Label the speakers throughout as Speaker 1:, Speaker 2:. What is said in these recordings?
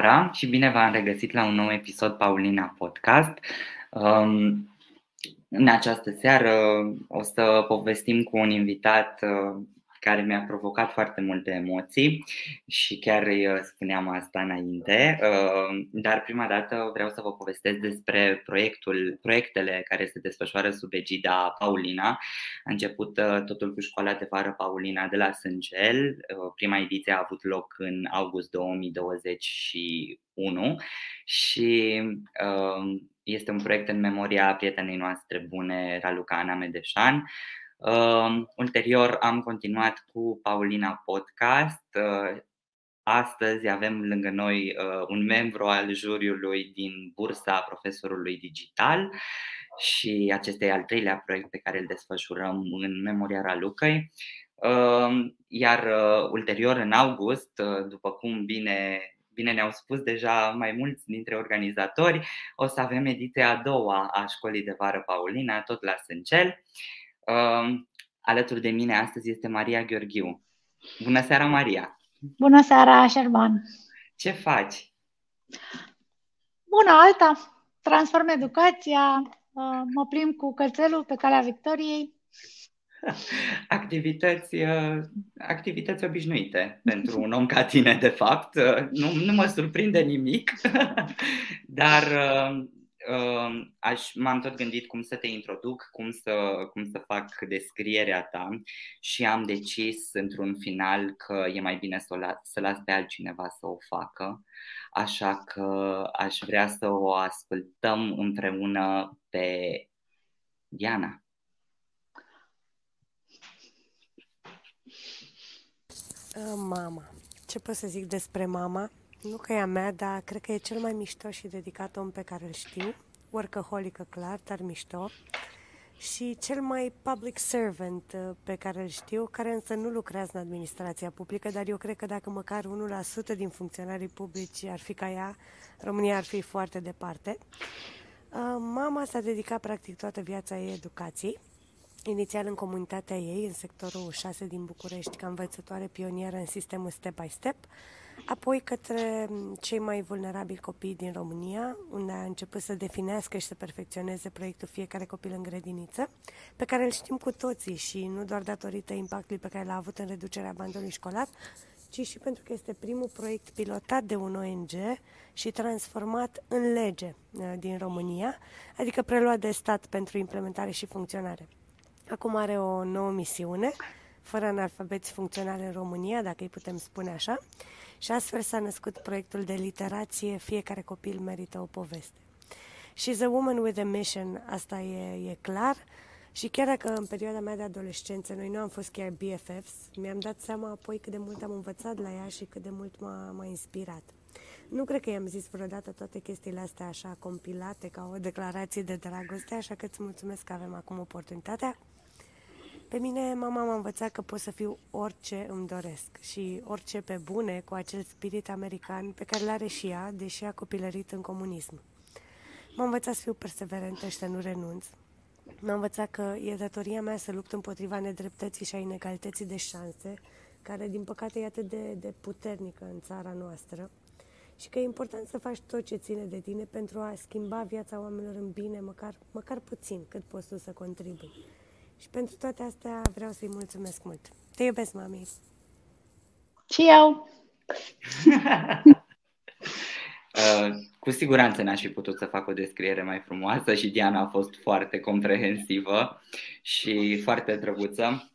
Speaker 1: seara și bine v-am regăsit la un nou episod Paulina Podcast. Um, în această seară o să povestim cu un invitat uh, care mi-a provocat foarte multe emoții și chiar îi spuneam asta înainte. Uh, dar prima dată vreau să vă povestesc despre proiectul, proiectele care se desfășoară sub egida Paulina. A început uh, totul cu școala de vară Paulina de la Sângel. Uh, prima ediție a avut loc în august 2021 și este un proiect în memoria prietenei noastre bune, Raluca Ana Medeșan, Uh, ulterior am continuat cu Paulina Podcast. Uh, astăzi avem lângă noi uh, un membru al juriului din bursa profesorului digital și acesta e al treilea proiect pe care îl desfășurăm în memoria Ralucăi. Uh, iar uh, ulterior, în august, uh, după cum bine bine ne-au spus deja mai mulți dintre organizatori, o să avem ediția a doua a școlii de vară Paulina, tot la Sâncel. Uh, alături de mine astăzi este Maria Gheorghiu. Bună seara, Maria!
Speaker 2: Bună seara, Șerban!
Speaker 1: Ce faci?
Speaker 2: Bună, alta! Transform educația, uh, mă plimb cu cățelul pe calea victoriei.
Speaker 1: Activități, uh, activități obișnuite pentru un om ca tine, de fapt. Uh, nu, nu mă surprinde nimic, dar uh, aș, m-am tot gândit cum să te introduc, cum să, cum să fac descrierea ta și am decis într-un final că e mai bine să, o las, să las pe altcineva să o facă. Așa că aș vrea să o ascultăm împreună pe Diana.
Speaker 3: Mama. Ce pot să zic despre mama? Nu că e a mea, dar cred că e cel mai mișto și dedicat om pe care îl știu. Workaholică, clar, dar mișto. Și cel mai public servant uh, pe care îl știu, care însă nu lucrează în administrația publică, dar eu cred că dacă măcar 1% din funcționarii publici ar fi ca ea, România ar fi foarte departe. Uh, mama s-a dedicat practic toată viața ei educației inițial în comunitatea ei, în sectorul 6 din București, ca învățătoare pionieră în sistemul Step by Step, apoi către cei mai vulnerabili copii din România, unde a început să definească și să perfecționeze proiectul Fiecare copil în grădiniță, pe care îl știm cu toții și nu doar datorită impactului pe care l-a avut în reducerea abandonului școlar, ci și pentru că este primul proiect pilotat de un ONG și transformat în lege uh, din România, adică preluat de stat pentru implementare și funcționare. Acum are o nouă misiune, fără analfabeți funcționale în România, dacă îi putem spune așa, și astfel s-a născut proiectul de literație Fiecare copil merită o poveste. She's a woman with a mission, asta e, e clar. Și chiar dacă în perioada mea de adolescență noi nu am fost chiar BFFs, mi-am dat seama apoi cât de mult am învățat la ea și cât de mult m-a, m-a inspirat. Nu cred că i-am zis vreodată toate chestiile astea așa compilate ca o declarație de dragoste, așa că îți mulțumesc că avem acum oportunitatea pe mine mama m-a învățat că pot să fiu orice îmi doresc și orice pe bune cu acel spirit american pe care l-are și ea, deși a copilărit în comunism. M-a învățat să fiu perseverentă și să nu renunț. M-a învățat că e datoria mea să lupt împotriva nedreptății și a inegalității de șanse, care din păcate e atât de, de puternică în țara noastră și că e important să faci tot ce ține de tine pentru a schimba viața oamenilor în bine, măcar, măcar puțin, cât poți tu să contribui. Și pentru toate astea vreau să-i mulțumesc mult. Te iubesc, mami!
Speaker 2: Și eu!
Speaker 1: uh, cu siguranță n-aș fi putut să fac o descriere mai frumoasă și Diana a fost foarte comprehensivă și foarte drăguță.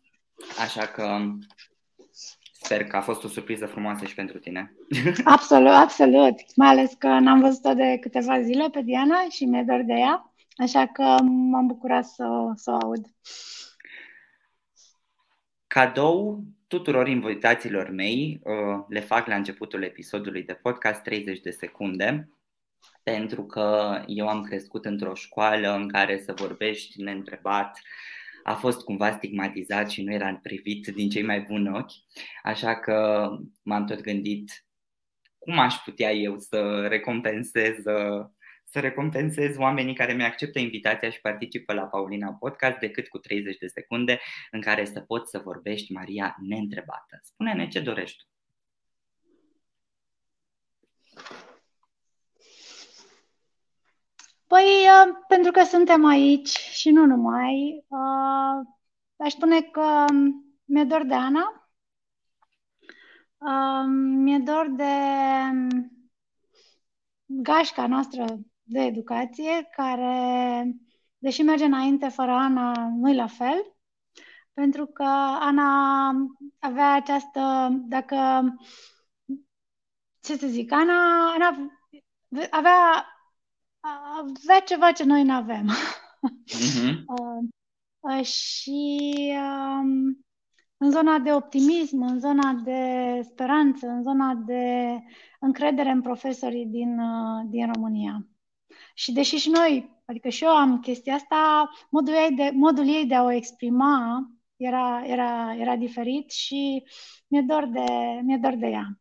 Speaker 1: Așa că sper că a fost o surpriză frumoasă și pentru tine.
Speaker 2: Absolut, absolut. Mai ales că n-am văzut-o de câteva zile pe Diana și mi-e dor de ea. Așa că m-am bucurat să, să o aud.
Speaker 1: Cadou tuturor invitațiilor mei uh, le fac la începutul episodului de podcast 30 de secunde pentru că eu am crescut într-o școală în care să vorbești neîntrebat a fost cumva stigmatizat și nu era privit din cei mai buni ochi, așa că m-am tot gândit cum aș putea eu să recompensez uh, să recompensez oamenii care mi-acceptă invitația și participă la Paulina Podcast decât cu 30 de secunde în care să poți să vorbești, Maria, neîntrebată. Spune-ne ce dorești tu.
Speaker 2: Păi, ă, pentru că suntem aici și nu numai, ă, aș spune că mi-e dor de Ana, ă, mi-e dor de gașca noastră de educație, care, deși merge înainte fără Ana, nu-i la fel, pentru că Ana avea această, dacă, ce să zic, Ana, Ana avea, avea ceva ce noi nu avem. Uh-huh. uh, și uh, în zona de optimism, în zona de speranță, în zona de încredere în profesorii din, uh, din România. Și deși și noi, adică și eu am chestia asta, modul ei de, modul ei de a o exprima era, era, era diferit și mi-e dor de, mi-e dor de ea.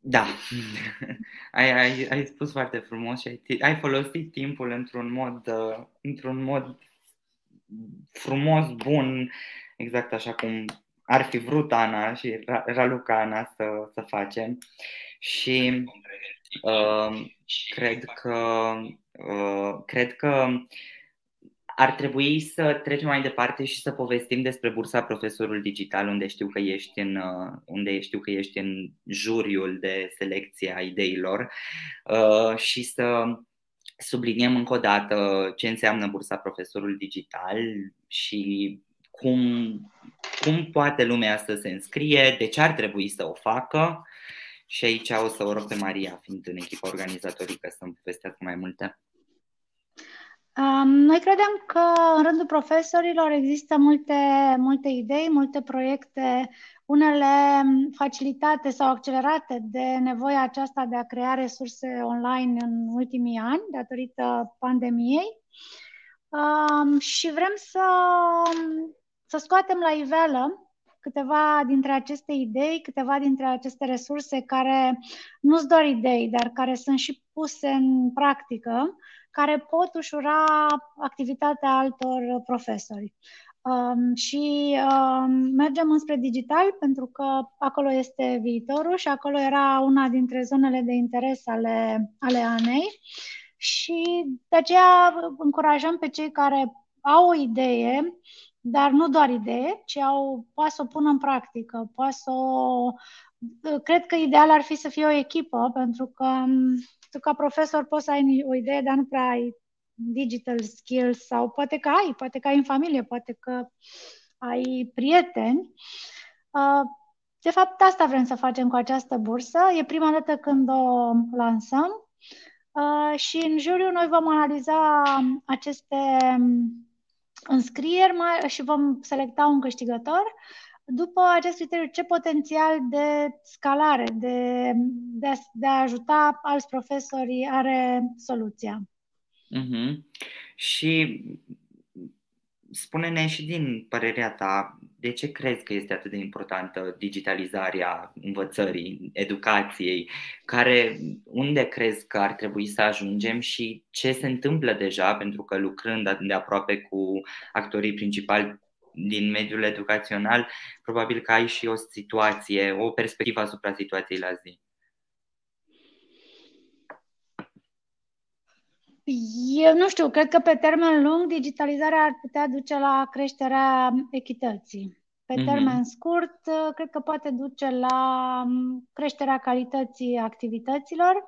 Speaker 1: Da, ai, ai, ai spus foarte frumos și ai, ai folosit timpul într-un mod, uh, într-un mod frumos, bun, exact așa cum ar fi vrut Ana și Raluca Ana să, să facem. Și uh, cred că uh, cred că ar trebui să trecem mai departe și să povestim despre bursa Profesorul Digital, unde știu că ești în, uh, unde știu că ești în juriul de selecție a ideilor uh, și să subliniem încă o dată ce înseamnă bursa Profesorul Digital și cum, cum poate lumea să se înscrie, de ce ar trebui să o facă. Și aici o să o rog pe Maria, fiind în echipa organizatorică, să-mi povestească mai multe.
Speaker 2: Noi credem că în rândul profesorilor există multe, multe idei, multe proiecte, unele facilitate sau accelerate de nevoia aceasta de a crea resurse online în ultimii ani, datorită pandemiei. Și vrem să, să scoatem la iveală câteva dintre aceste idei, câteva dintre aceste resurse care nu sunt doar idei, dar care sunt și puse în practică care pot ușura activitatea altor profesori. Um, și um, mergem înspre digital pentru că acolo este viitorul și acolo era una dintre zonele de interes ale, ale ANEI și de aceea încurajăm pe cei care au o idee, dar nu doar idee, ci au, poate să o pună în practică, poate să o... Cred că ideal ar fi să fie o echipă, pentru că um, tu ca profesor poți să ai o idee, dar nu prea ai digital skills sau poate că ai, poate că ai în familie, poate că ai prieteni. Uh, de fapt, asta vrem să facem cu această bursă. E prima dată când o lansăm uh, și în juriu noi vom analiza aceste înscrieri și vom selecta un câștigător după acest criteriu, ce potențial de scalare, de, de, a, de a ajuta alți profesori are soluția?
Speaker 1: Uh-huh. Și spune-ne și din părerea ta, de ce crezi că este atât de importantă digitalizarea învățării, educației, care, unde crezi că ar trebui să ajungem și ce se întâmplă deja, pentru că lucrând de aproape cu actorii principali din mediul educațional, probabil că ai și o situație, o perspectivă asupra situației la zi.
Speaker 2: Eu nu știu, cred că pe termen lung digitalizarea ar putea duce la creșterea echității. Pe mm-hmm. termen scurt, cred că poate duce la creșterea calității activităților,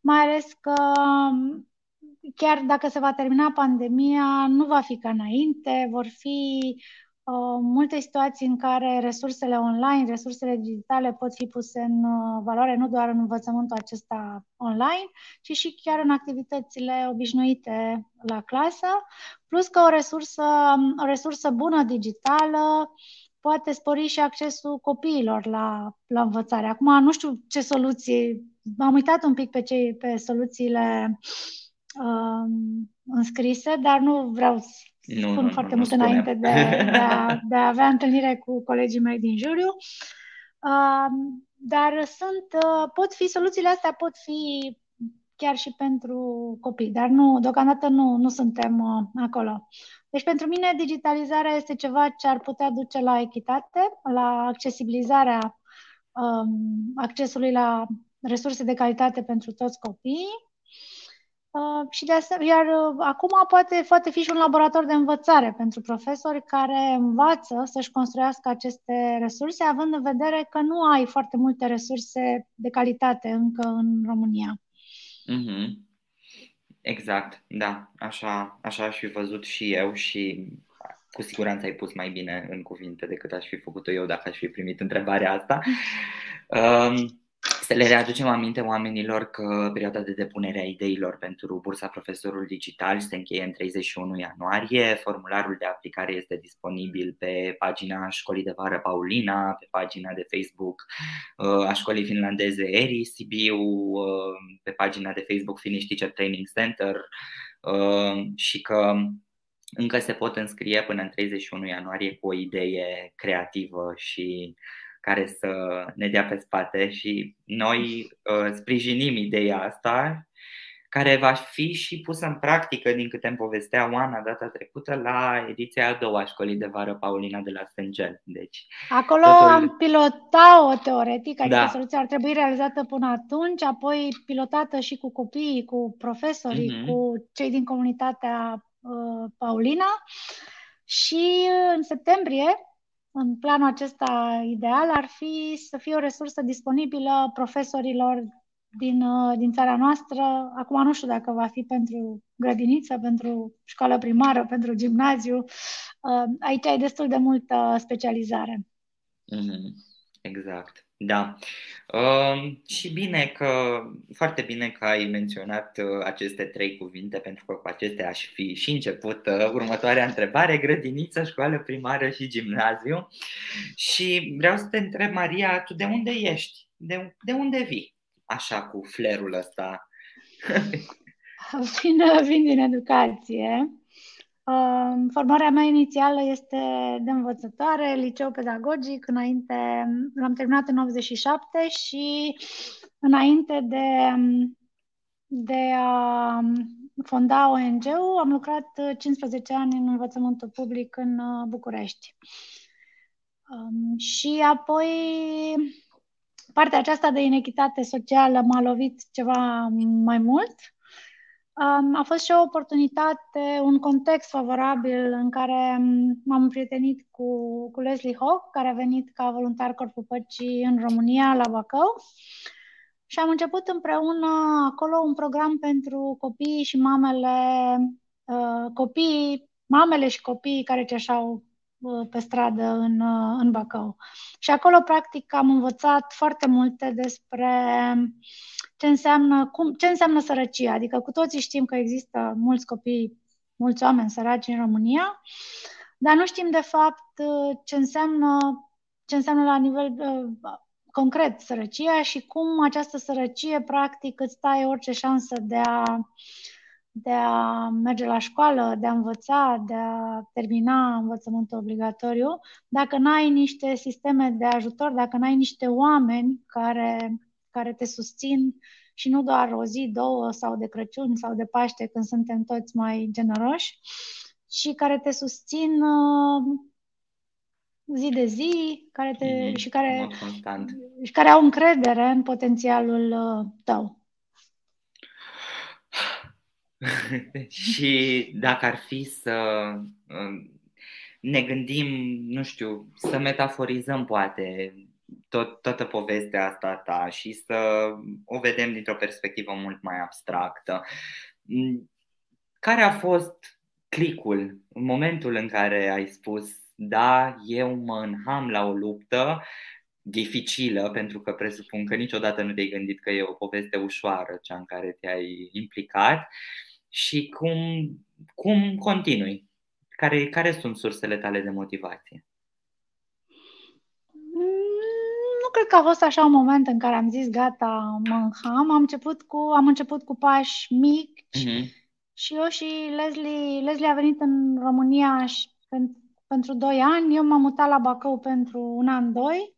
Speaker 2: mai ales că chiar dacă se va termina pandemia, nu va fi ca înainte, vor fi uh, multe situații în care resursele online, resursele digitale pot fi puse în uh, valoare nu doar în învățământul acesta online, ci și chiar în activitățile obișnuite la clasă, plus că o resursă, o resursă bună digitală poate spori și accesul copiilor la, la învățare. Acum nu știu ce soluții, m-am uitat un pic pe, cei, pe soluțiile uh, înscrise, dar nu vreau să nu, spun nu, foarte nu, mult nu înainte de, de, a, de a avea întâlnire cu colegii mei din juriu. Uh, dar sunt, uh, pot fi, soluțiile astea pot fi chiar și pentru copii, dar nu, deocamdată nu, nu suntem uh, acolo. Deci pentru mine digitalizarea este ceva ce ar putea duce la echitate, la accesibilizarea um, accesului la resurse de calitate pentru toți copiii Uh, și de asemenea, iar uh, acum poate, poate fi și un laborator de învățare pentru profesori care învață să-și construiască aceste resurse, având în vedere că nu ai foarte multe resurse de calitate încă în România.
Speaker 1: Mm-hmm. Exact, da, așa, așa aș fi văzut și eu și cu siguranță ai pus mai bine în cuvinte decât aș fi făcut-o eu dacă aș fi primit întrebarea asta. Um, să le readucem aminte oamenilor că perioada de depunere a ideilor pentru Bursa Profesorul Digital se încheie în 31 ianuarie. Formularul de aplicare este disponibil pe pagina Școlii de Vară Paulina, pe pagina de Facebook uh, a Școlii Finlandeze ERI Sibiu, uh, pe pagina de Facebook Finnish Teacher Training Center uh, și că încă se pot înscrie până în 31 ianuarie cu o idee creativă și care să ne dea pe spate și noi uh, sprijinim ideea asta care va fi și pusă în practică, din câte îmi povestea Oana data trecută, la ediția a doua a școlii de vară Paulina de la Stengel. Deci,
Speaker 2: Acolo totul... am pilotat-o teoretic, adică da. soluția ar trebui realizată până atunci, apoi pilotată și cu copiii, cu profesorii, mm-hmm. cu cei din comunitatea uh, Paulina. Și în septembrie în planul acesta ideal ar fi să fie o resursă disponibilă profesorilor din, uh, din țara noastră. Acum nu știu dacă va fi pentru grădiniță, pentru școală primară, pentru gimnaziu. Uh, aici ai destul de multă specializare.
Speaker 1: Mm-hmm. Exact. Da. Uh, și bine că, foarte bine că ai menționat uh, aceste trei cuvinte, pentru că cu acestea aș fi și început uh, următoarea întrebare, grădiniță, școală primară și gimnaziu. Și vreau să te întreb, Maria, tu de unde ești? De, de unde vii? Așa, cu flerul ăsta.
Speaker 2: vin, vin din educație. Formarea mea inițială este de învățătoare, liceu pedagogic, înainte, l-am terminat în 87 și înainte de, de a fonda ONG-ul, am lucrat 15 ani în învățământul public în uh, București. Um, și apoi partea aceasta de inechitate socială m-a lovit ceva mai mult a fost și o oportunitate, un context favorabil în care m-am prietenit cu, cu Leslie Hock, care a venit ca voluntar Corpul Păcii în România, la Bacău. Și am început împreună acolo un program pentru copiii și mamele, uh, copiii, mamele și copiii care ceșau uh, pe stradă în, uh, în Bacău. Și acolo, practic, am învățat foarte multe despre ce înseamnă, cum, ce înseamnă sărăcia. Adică cu toții știm că există mulți copii, mulți oameni săraci în România, dar nu știm de fapt ce înseamnă, ce înseamnă la nivel uh, concret sărăcia și cum această sărăcie practic îți taie orice șansă de a, de a merge la școală, de a învăța, de a termina învățământul obligatoriu, dacă n-ai niște sisteme de ajutor, dacă n-ai niște oameni care care te susțin și nu doar o zi, două sau de Crăciun sau de Paște când suntem toți mai generoși și care te susțin uh, zi de zi care te, mm, și, care, și care au încredere în potențialul uh, tău.
Speaker 1: și dacă ar fi să uh, ne gândim, nu știu, să metaforizăm poate tot, toată povestea asta ta și să o vedem dintr-o perspectivă mult mai abstractă. Mm, care a fost clicul în momentul în care ai spus da, eu mă înham la o luptă dificilă, pentru că presupun că niciodată nu te-ai gândit că e o poveste ușoară cea în care te-ai implicat și cum, cum continui? Care, care sunt sursele tale de motivație?
Speaker 2: Cred că a fost așa un moment în care am zis gata, mă înham. Am început cu, am început cu pași mici uh-huh. și eu și Leslie, Leslie a venit în România și pentru, pentru 2 ani. Eu m-am mutat la Bacău pentru un an, doi.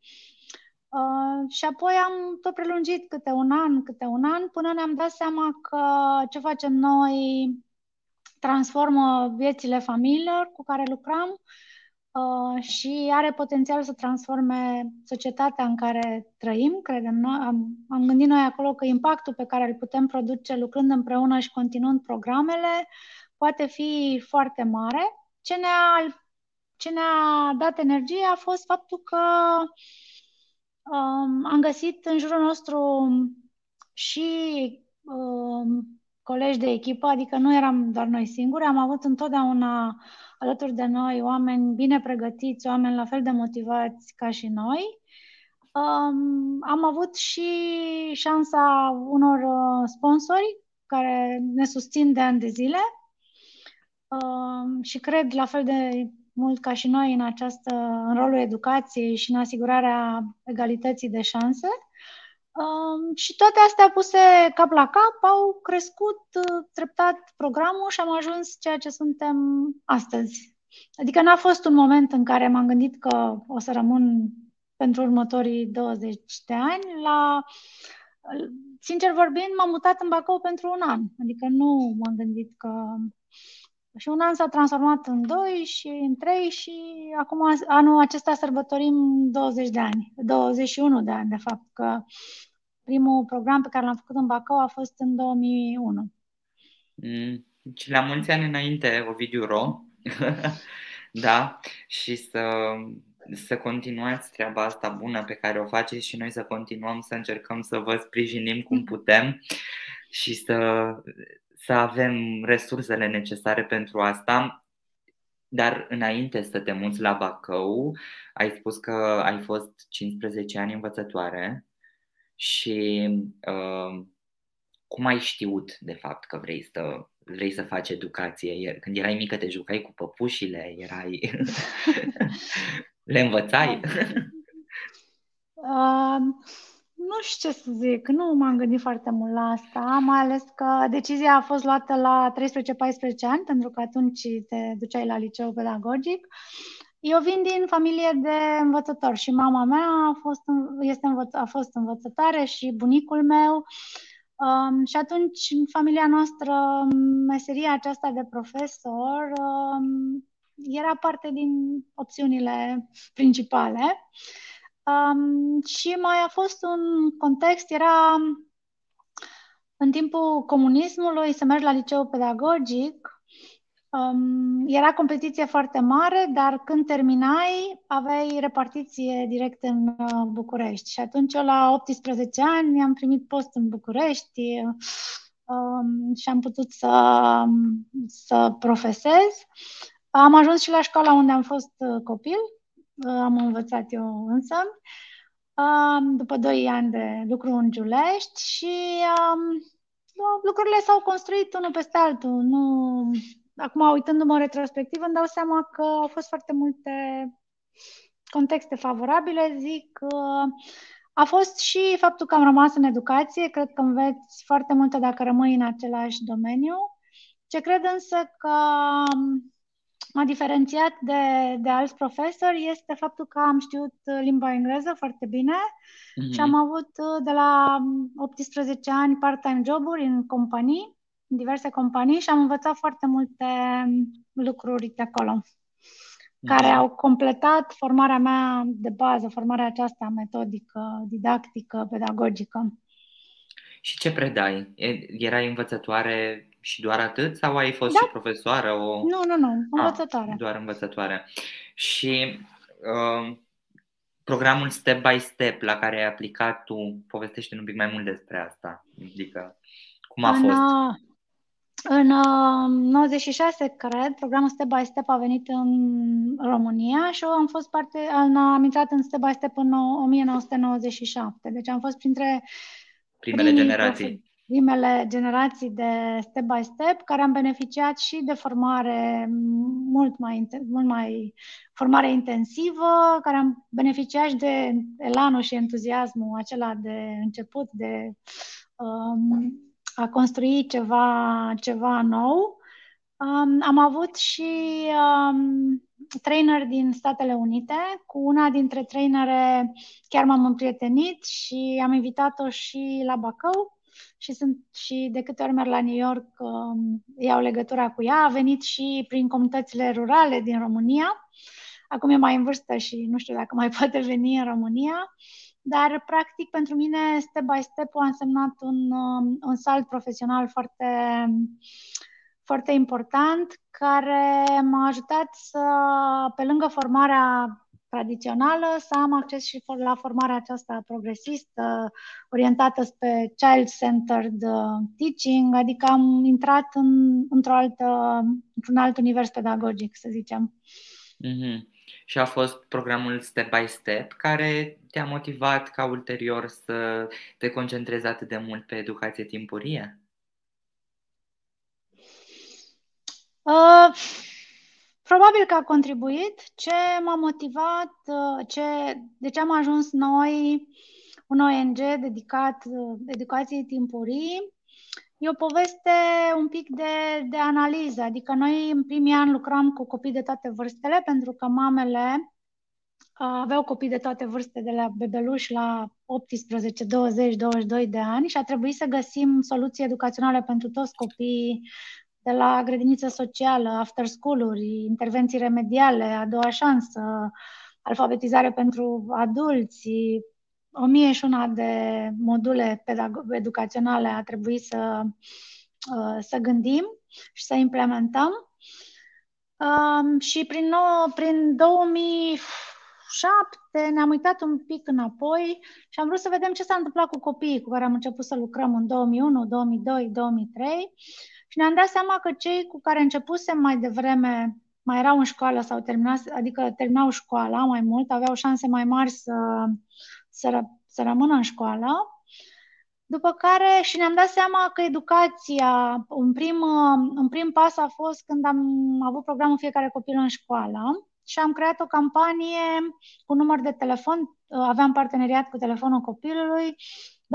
Speaker 2: Uh, și apoi am tot prelungit câte un an, câte un an, până ne-am dat seama că ce facem noi transformă viețile familiilor cu care lucram uh, și are potențial să transforme societatea în care trăim, credem noi. Am, am gândit noi acolo că impactul pe care îl putem produce lucrând împreună și continuând programele poate fi foarte mare. Ce ne-a, ce ne-a dat energie a fost faptul că um, am găsit în jurul nostru și um, colegi de echipă, adică nu eram doar noi singuri, am avut întotdeauna alături de noi oameni bine pregătiți, oameni la fel de motivați ca și noi. Um, am avut și șansa unor uh, sponsori care ne susțin de ani de zile um, și cred la fel de mult ca și noi în, această, în rolul educației și în asigurarea egalității de șanse. Um, și toate astea puse cap la cap au crescut uh, treptat programul și am ajuns ceea ce suntem astăzi. Adică n-a fost un moment în care m-am gândit că o să rămân pentru următorii 20 de ani. La, sincer vorbind, m-am mutat în Bacău pentru un an. Adică nu m-am gândit că... Și un an s-a transformat în doi și în trei și acum anul acesta sărbătorim 20 de ani, 21 de ani de fapt, că primul program pe care l-am făcut în Bacău a fost în 2001.
Speaker 1: Mm, și la mulți ani înainte, Ovidiu Ro, da, și să, să continuați treaba asta bună pe care o faceți și noi să continuăm să încercăm să vă sprijinim cum mm. putem și să, să avem resursele necesare pentru asta. Dar înainte să te muți la Bacău, ai spus că ai fost 15 ani învățătoare și uh, cum ai știut de fapt că vrei să vrei să faci educație? Când erai mică te jucai cu păpușile, erai le învățai?
Speaker 2: uh, nu știu ce să zic, nu m-am gândit foarte mult la asta, mai ales că decizia a fost luată la 13-14 ani, pentru că atunci te duceai la liceu pedagogic. Eu vin din familie de învățători și mama mea a fost, este învăț- a fost învățătoare și bunicul meu Um, și atunci, în familia noastră, meseria aceasta de profesor um, era parte din opțiunile principale. Um, și mai a fost un context, era în timpul comunismului să mergi la liceu pedagogic, Um, era competiție foarte mare, dar când terminai, aveai repartiție direct în uh, București. Și atunci eu la 18 ani am primit post în București um, și am putut să, să profesez. Am ajuns și la școala unde am fost uh, copil, uh, am învățat eu însă, um, după 2 ani de lucru în Giulești și um, lucrurile s-au construit unul peste altul. Nu, acum, uitându-mă în retrospectiv, îmi dau seama că au fost foarte multe contexte favorabile. Zic că a fost și faptul că am rămas în educație. Cred că înveți foarte multe dacă rămâi în același domeniu. Ce cred însă că m-a diferențiat de, de alți profesori este faptul că am știut limba engleză foarte bine mm-hmm. și am avut de la 18 ani part-time joburi în companii în diverse companii și am învățat foarte multe lucruri de acolo care da. au completat formarea mea de bază, formarea aceasta metodică, didactică, pedagogică.
Speaker 1: Și ce predai? Erai învățătoare și doar atât sau ai fost da. și profesoară? O...
Speaker 2: Nu, nu, nu, ah, învățătoare.
Speaker 1: Ah, doar învățătoare. Și uh, programul Step by Step la care ai aplicat tu, povestește un pic mai mult despre asta. Adică, cum a în, fost? Uh,
Speaker 2: în uh, 96, cred, programul Step by Step a venit în România și eu am fost parte, am intrat în Step by Step în 1997. Deci am fost printre
Speaker 1: primele generații.
Speaker 2: Primele generații de Step by Step, care am beneficiat și de formare mult mai, mult mai formare intensivă, care am beneficiat și de elanul și entuziasmul acela de început, de um, a construi ceva, ceva nou. Um, am avut și um, trainer din Statele Unite. Cu una dintre trainere chiar m-am împrietenit și am invitat-o și la Bacău și sunt și de câte ori merg la New York um, iau legătura cu ea. A venit și prin comunitățile rurale din România. acum e mai în vârstă și nu știu dacă mai poate veni în România, dar practic pentru mine step by step a însemnat un, um, un salt profesional foarte, foarte important care m-a ajutat să, pe lângă formarea tradițională, să am acces și la formarea aceasta progresistă, orientată spre child-centered uh, teaching, adică am intrat în, într-o altă, într-un alt univers pedagogic, să zicem.
Speaker 1: Mm-hmm. Și a fost programul Step by Step care te-a motivat ca ulterior să te concentrezi atât de mult pe educație timpurie?
Speaker 2: Uh, Probabil că a contribuit. Ce m-a motivat, uh, ce, de ce am ajuns noi un ONG dedicat uh, educației timpurii, e o poveste un pic de, de analiză. Adică noi în primii ani lucram cu copii de toate vârstele, pentru că mamele uh, aveau copii de toate vârste, de la bebeluși la 18, 20, 22 de ani și a trebuit să găsim soluții educaționale pentru toți copiii de la grădiniță socială, after school-uri, intervenții remediale, a doua șansă, alfabetizare pentru adulți, o mie și una de module educaționale a trebuit să, uh, să gândim și să implementăm. Um, și prin, nou, prin 2007 ne-am uitat un pic înapoi și am vrut să vedem ce s-a întâmplat cu copiii cu care am început să lucrăm în 2001, 2002, 2003 și ne-am dat seama că cei cu care începusem mai devreme mai erau în școală sau terminat, adică terminau școala mai mult, aveau șanse mai mari să, să, ră, să rămână în școală. După care și ne-am dat seama că educația, un prim, un prim pas a fost când am avut programul Fiecare copil în școală și am creat o campanie cu număr de telefon, aveam parteneriat cu telefonul copilului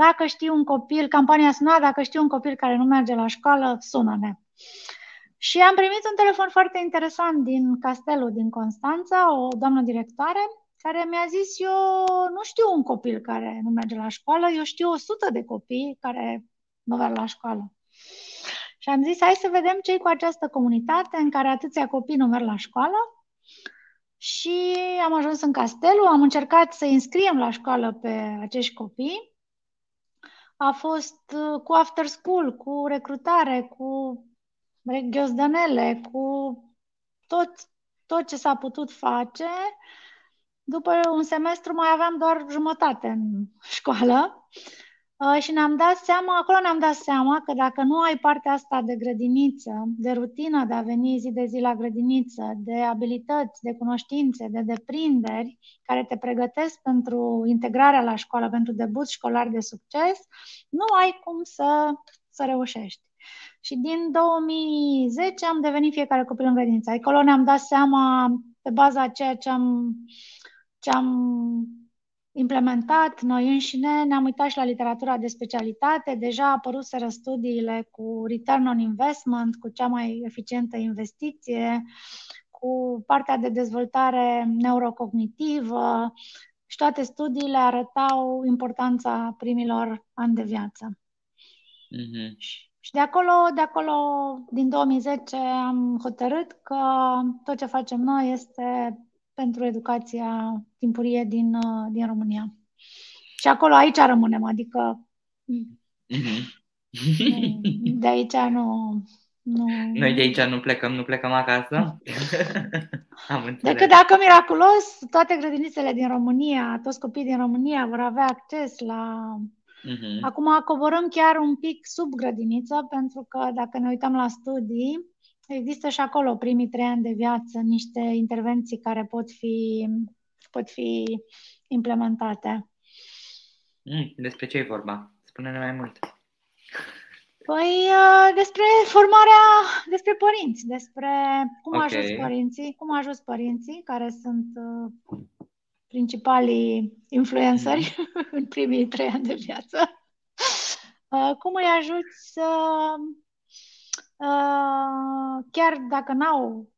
Speaker 2: dacă știi un copil, campania suna, dacă știi un copil care nu merge la școală, sună-ne. Și am primit un telefon foarte interesant din castelul din Constanța, o doamnă directoare, care mi-a zis, eu nu știu un copil care nu merge la școală, eu știu o sută de copii care nu merg la școală. Și am zis, hai să vedem ce cu această comunitate în care atâția copii nu merg la școală. Și am ajuns în Castelul, am încercat să înscriem la școală pe acești copii a fost uh, cu after school, cu recrutare, cu ghiozdanele, cu tot, tot ce s-a putut face. După un semestru mai aveam doar jumătate în școală Uh, și ne-am dat seama, acolo ne-am dat seama că dacă nu ai partea asta de grădiniță, de rutină de a veni zi de zi la grădiniță, de abilități, de cunoștințe, de deprinderi care te pregătesc pentru integrarea la școală, pentru debut școlar de succes, nu ai cum să, să reușești. Și din 2010 am devenit fiecare copil în grădiniță. Acolo ne-am dat seama, pe baza a ceea ce am, ce am implementat noi înșine, ne-am uitat și la literatura de specialitate, deja apăruseră studiile cu return on investment, cu cea mai eficientă investiție, cu partea de dezvoltare neurocognitivă și toate studiile arătau importanța primilor ani de viață. Mm-hmm. Și de acolo, de acolo, din 2010, am hotărât că tot ce facem noi este pentru educația timpurie din, uh, din România. Și acolo, aici rămânem, adică mm-hmm. de aici nu, nu...
Speaker 1: Noi de aici nu plecăm, nu plecăm acasă?
Speaker 2: Am înțeles. Decât dacă miraculos toate grădinițele din România, toți copiii din România vor avea acces la... Uh-huh. Acum coborâm chiar un pic sub grădiniță, pentru că dacă ne uităm la studii, Există și acolo, primii trei ani de viață, niște intervenții care pot fi, pot fi implementate.
Speaker 1: Mm, despre ce e vorba? Spune-ne mai mult.
Speaker 2: Păi uh, despre formarea, despre părinți, despre cum okay. ajuns părinții, cum ajuns părinții care sunt uh, principalii influenceri mm. în primii trei ani de viață. Uh, cum îi ajut să Uh, chiar dacă n-au,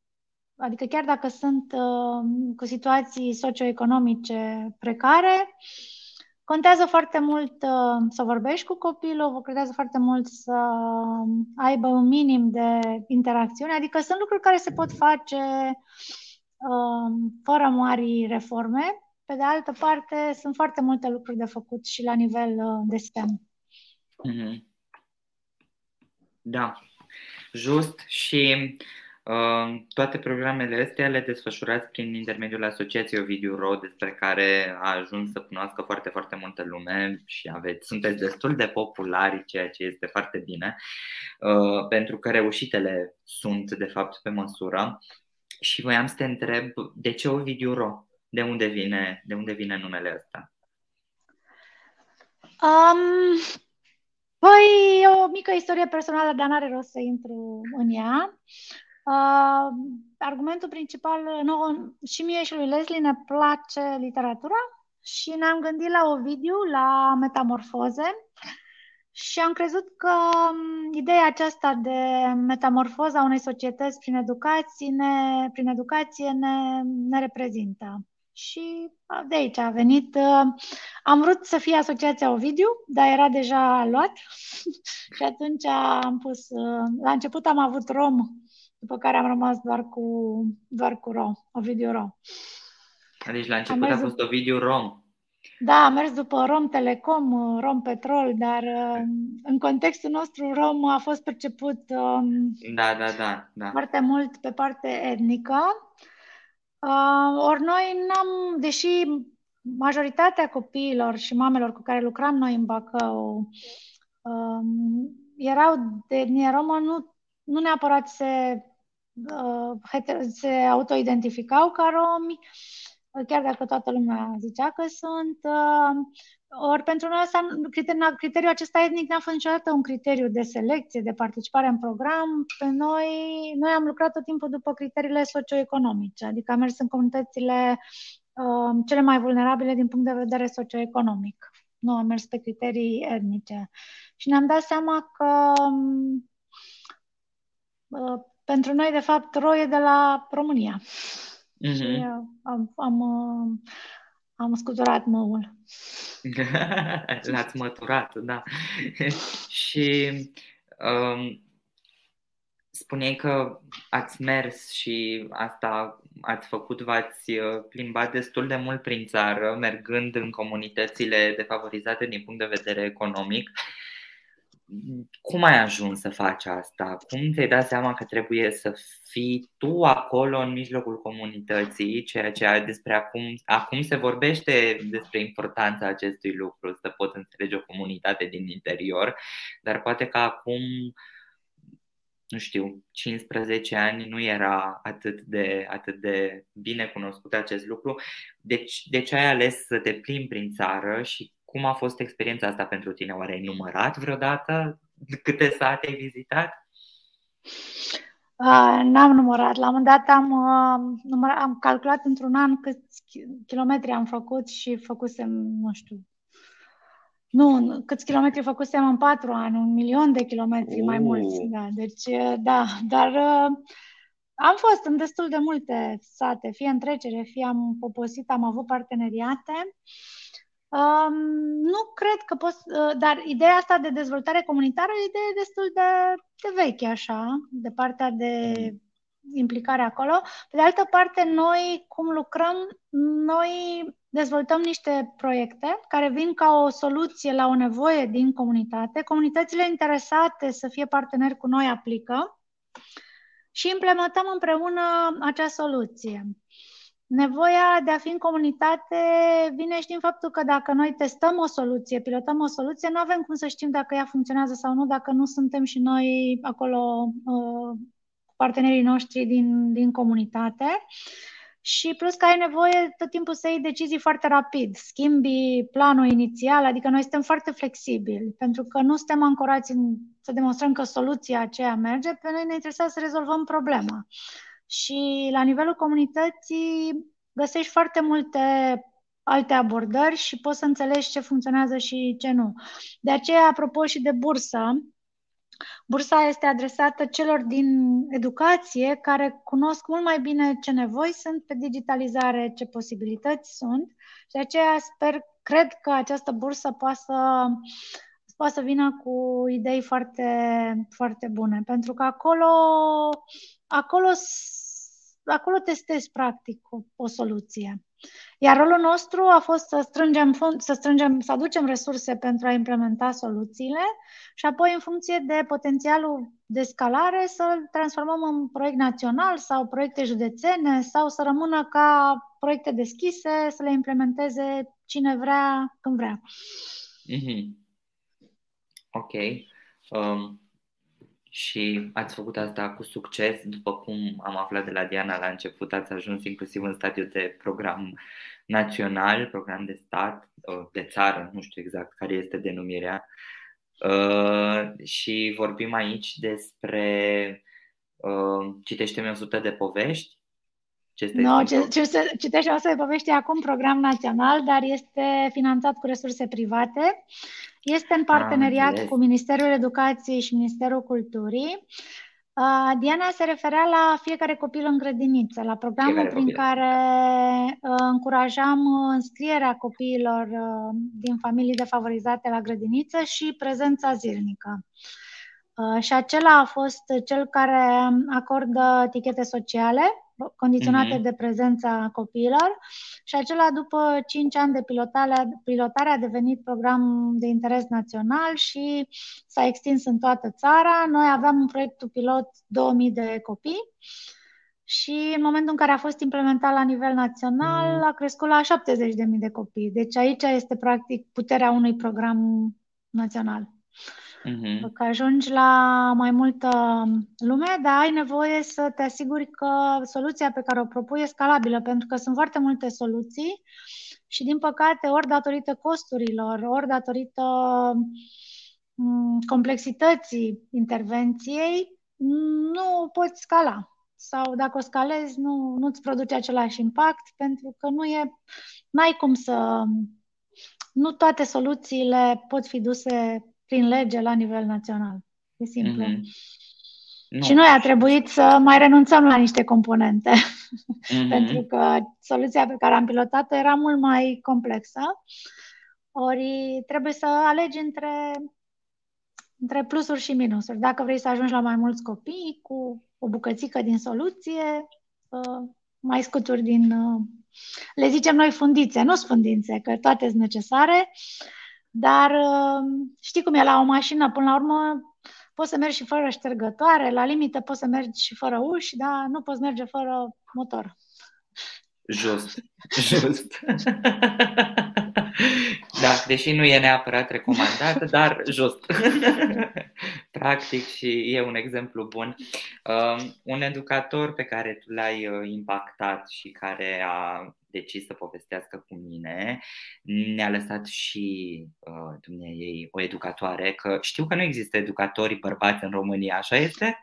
Speaker 2: adică chiar dacă sunt uh, cu situații socioeconomice precare, contează foarte mult uh, să vorbești cu copilul, contează foarte mult să aibă un minim de interacțiune, adică sunt lucruri care se pot face um, fără mari reforme. Pe de altă parte, sunt foarte multe lucruri de făcut și la nivel uh, de STEM.
Speaker 1: Mm-hmm. Da, just și uh, toate programele astea le desfășurați prin intermediul Asociației Ovidiu Ro, despre care a ajuns să cunoască foarte, foarte multă lume și aveți, sunteți destul de populari, ceea ce este foarte bine, uh, pentru că reușitele sunt, de fapt, pe măsură. Și voiam să te întreb, de ce Ovidiu Ro? De unde vine, de unde vine numele ăsta?
Speaker 2: Um, Păi, e o mică istorie personală, dar n-are rost să intru în ea. Uh, argumentul principal, nu, și mie și lui Leslie ne place literatura și ne-am gândit la Ovidiu, la metamorfoze și am crezut că um, ideea aceasta de metamorfoza unei societăți prin educație ne, prin educație ne, ne reprezintă și de aici a venit. Uh, am vrut să fie Asociația Ovidiu, dar era deja luat și atunci am pus, uh, la început am avut Rom, după care am rămas doar cu, doar cu Rom, Ovidiu Rom.
Speaker 1: Deci la început a fost Ovidiu Rom.
Speaker 2: Da, am mers după Rom Telecom, uh, Rom Petrol, dar în contextul nostru Rom a fost perceput um,
Speaker 1: da, da, da, da.
Speaker 2: foarte mult pe parte etnică. Uh, ori noi n-am, deși majoritatea copiilor și mamelor cu care lucram noi în Bacău uh, erau de etnie romă, nu, nu neapărat se, uh, se autoidentificau ca romi, chiar dacă toată lumea zicea că sunt. Uh, ori pentru noi asta, criteriul, criteriul acesta etnic n-a fost niciodată un criteriu de selecție, de participare în program. Pe noi, noi am lucrat tot timpul după criteriile socioeconomice, adică am mers în comunitățile uh, cele mai vulnerabile din punct de vedere socioeconomic. Nu am mers pe criterii etnice. Și ne-am dat seama că uh, pentru noi, de fapt, roie de la România. Mm-hmm. Și uh, am, am, uh, am scuturat măul.
Speaker 1: L-ați măturat, da. și um, spuneai că ați mers și asta ați făcut, v-ați uh, plimbat destul de mult prin țară, mergând în comunitățile defavorizate din punct de vedere economic. Cum ai ajuns să faci asta? Cum ți-ai dat seama că trebuie să fii tu acolo în mijlocul comunității, ceea ce despre acum, acum se vorbește despre importanța acestui lucru, să poți înțelege o comunitate din interior, dar poate că acum nu știu, 15 ani nu era atât de, atât de bine cunoscut acest lucru. Deci, de ce ai ales să te plimbi prin țară și cum a fost experiența asta pentru tine? Oare ai numărat vreodată câte sate ai vizitat?
Speaker 2: Uh, n-am numărat. La un moment dat am, uh, numărat, am calculat într-un an câți kilometri am făcut și făcusem, nu știu, nu, câți kilometri făcusem în patru ani, un milion de kilometri uh. mai mulți. Da. Deci, da, dar uh, am fost în destul de multe sate, fie în trecere, fie am poposit, am avut parteneriate. Uh, Um, nu cred că pot, uh, dar ideea asta de dezvoltare comunitară e o idee destul de, de veche, așa, de partea de implicare acolo. Pe de altă parte, noi, cum lucrăm, noi dezvoltăm niște proiecte care vin ca o soluție la o nevoie din comunitate. Comunitățile interesate să fie parteneri cu noi aplică și implementăm împreună acea soluție. Nevoia de a fi în comunitate vine și din faptul că dacă noi testăm o soluție, pilotăm o soluție, nu avem cum să știm dacă ea funcționează sau nu, dacă nu suntem și noi acolo uh, partenerii noștri din, din comunitate. Și plus că ai nevoie tot timpul să iei decizii foarte rapid, schimbi planul inițial, adică noi suntem foarte flexibili, pentru că nu suntem ancorați în, să demonstrăm că soluția aceea merge, pe noi ne interesează să rezolvăm problema și la nivelul comunității găsești foarte multe alte abordări și poți să înțelegi ce funcționează și ce nu. De aceea, apropo și de bursă, bursa este adresată celor din educație care cunosc mult mai bine ce nevoi sunt pe digitalizare, ce posibilități sunt și de aceea sper, cred că această bursă poate să poate să vină cu idei foarte, foarte bune, pentru că acolo, acolo acolo testezi practic o, o soluție. Iar rolul nostru a fost să strângem, fond, să strângem, să aducem resurse pentru a implementa soluțiile și apoi în funcție de potențialul de scalare să-l transformăm în proiect național sau proiecte județene sau să rămână ca proiecte deschise, să le implementeze cine vrea, când vrea.
Speaker 1: Mm-hmm. Ok. Um, și ați făcut asta cu succes, după cum am aflat de la Diana la început, ați ajuns inclusiv în stadiul de program național, program de stat, de țară, nu știu exact care este denumirea. Uh, și vorbim aici despre uh, Citește-mi 100 de povești.
Speaker 2: Ce este no, ce, ce, Citește-mi 100 de povești e acum program național, dar este finanțat cu resurse private. Este în parteneriat cu Ministerul Educației și Ministerul Culturii. Uh, Diana se referea la fiecare copil în grădiniță, la programul fiecare prin copil. care uh, încurajam înscrierea copiilor uh, din familii defavorizate la grădiniță și prezența zilnică. Uh, și acela a fost cel care acordă etichete sociale condiționate mm-hmm. de prezența copiilor și acela după 5 ani de pilotare, pilotare a devenit program de interes național și s-a extins în toată țara. Noi aveam un proiect pilot 2000 de copii și în momentul în care a fost implementat la nivel național mm. a crescut la 70.000 de copii. Deci aici este practic puterea unui program național. Uh-huh. Că ajungi la mai multă lume, dar ai nevoie să te asiguri că soluția pe care o propui e scalabilă, pentru că sunt foarte multe soluții și, din păcate, ori datorită costurilor, ori datorită mm, complexității intervenției, nu poți scala. Sau dacă o scalezi, nu, nu-ți produce același impact, pentru că nu e, n-ai cum să... Nu toate soluțiile pot fi duse prin lege la nivel național. E simplu. Mm-hmm. Nu. Și noi a trebuit să mai renunțăm la niște componente, mm-hmm. pentru că soluția pe care am pilotat-o era mult mai complexă. Ori trebuie să alegi între, între plusuri și minusuri. Dacă vrei să ajungi la mai mulți copii cu o bucățică din soluție, uh, mai scuturi din, uh, le zicem noi fundițe, nu sfundințe, că toate sunt necesare, dar uh, știi cum e la o mașină, până la urmă poți să mergi și fără ștergătoare, la limită poți să mergi și fără uși, dar nu poți merge fără motor.
Speaker 1: Just, just. da, deși nu e neapărat recomandat, dar just. Practic și e un exemplu bun. Uh, un educator pe care tu l-ai uh, impactat și care a decis să povestească cu mine, ne-a lăsat și uh, ei o educatoare, că știu că nu există educatori bărbați în România, așa este?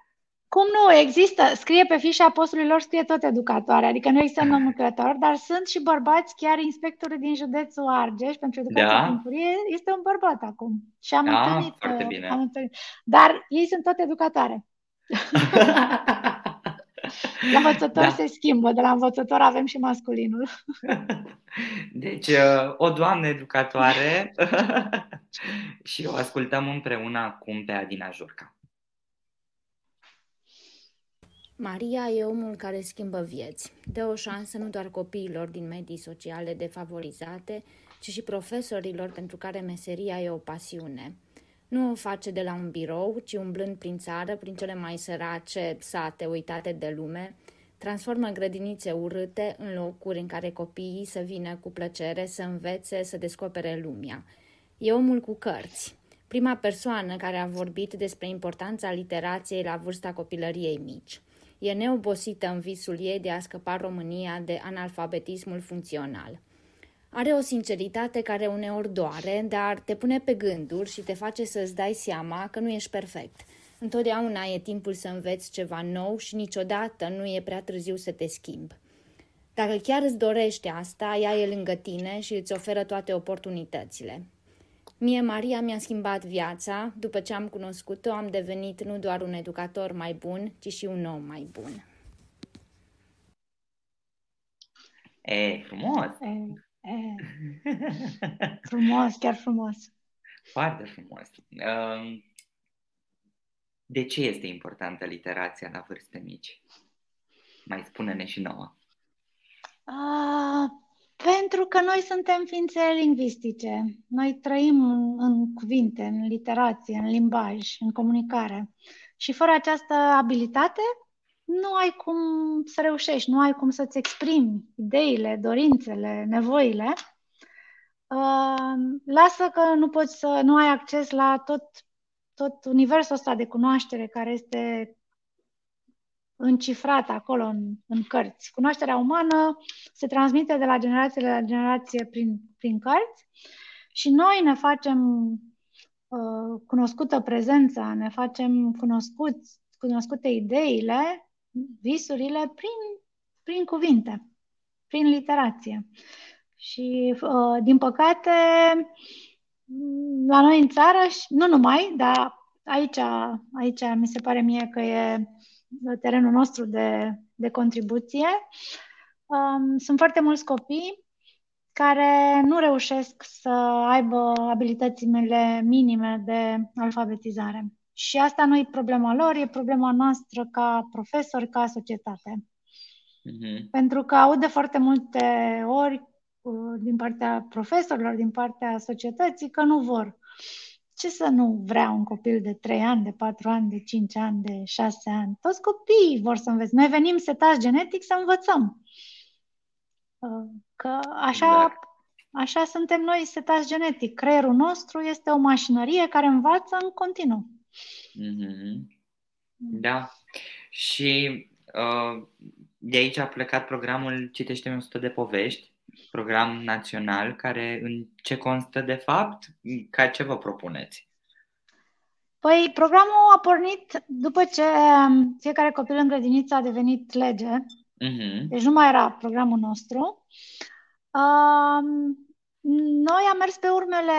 Speaker 2: Cum nu? Există. Scrie pe fișa apostolului lor, scrie tot educatoare, adică nu există nomenclator, dar sunt și bărbați, chiar inspectorul din județul Argeș pentru educație da. timpurie este un bărbat acum. Și am da, întâlnit. Foarte uh, bine. Am întâlnit. Dar ei sunt tot educatoare. La învățător da. se schimbă, de la învățător avem și masculinul.
Speaker 1: Deci, uh, o doamnă educatoare și o ascultăm împreună acum pe Adina Jurca.
Speaker 4: Maria e omul care schimbă vieți. Dă o șansă nu doar copiilor din medii sociale defavorizate, ci și profesorilor pentru care meseria e o pasiune. Nu o face de la un birou, ci umblând prin țară, prin cele mai sărace sate uitate de lume, transformă grădinițe urâte în locuri în care copiii să vină cu plăcere să învețe, să descopere lumea. E omul cu cărți, prima persoană care a vorbit despre importanța literației la vârsta copilăriei mici. E neobosită în visul ei de a scăpa România de analfabetismul funcțional. Are o sinceritate care uneori doare, dar te pune pe gânduri și te face să-ți dai seama că nu ești perfect. Întotdeauna e timpul să înveți ceva nou și niciodată nu e prea târziu să te schimbi. Dacă chiar îți dorește asta, ea e lângă tine și îți oferă toate oportunitățile. Mie, Maria, mi-a schimbat viața. După ce am cunoscut-o, am devenit nu doar un educator mai bun, ci și un om mai bun.
Speaker 1: E, frumos!
Speaker 2: E. frumos, chiar frumos.
Speaker 1: Foarte frumos. Um, de ce este importantă literația la vârste mici? Mai spune-ne și nouă.
Speaker 2: Uh, pentru că noi suntem ființe lingvistice. Noi trăim în, în cuvinte, în literație, în limbaj, în comunicare. Și fără această abilitate, nu ai cum să reușești, nu ai cum să-ți exprimi ideile, dorințele, nevoile. Uh, lasă că nu poți să nu ai acces la tot, tot universul ăsta de cunoaștere care este încifrat acolo în, în cărți. Cunoașterea umană se transmite de la generație la generație prin, prin cărți și noi ne facem uh, cunoscută prezența, ne facem cunoscuți, cunoscute ideile, visurile prin, prin cuvinte, prin literație. Și, uh, din păcate, la noi în țară, nu numai, dar aici, aici mi se pare mie că e terenul nostru de, de contribuție. Um, sunt foarte mulți copii care nu reușesc să aibă abilitățile minime de alfabetizare. Și asta nu e problema lor, e problema noastră ca profesori, ca societate. Mm-hmm. Pentru că aud de foarte multe ori uh, din partea profesorilor, din partea societății, că nu vor ce să nu vrea un copil de 3 ani, de 4 ani, de 5 ani, de 6 ani? Toți copiii vor să învețe. Noi venim setați genetic să învățăm. Uh, că așa, exact. așa suntem noi setați genetic. Creierul nostru este o mașinărie care învață în continuu.
Speaker 1: Mm-hmm. Da. Și uh, de aici a plecat programul Citește 100 de povești program național care în ce constă de fapt? Ca ce vă propuneți?
Speaker 2: Păi, programul a pornit după ce fiecare copil în grădiniță a devenit lege. Uh-huh. Deci nu mai era programul nostru. Uh, noi am mers pe urmele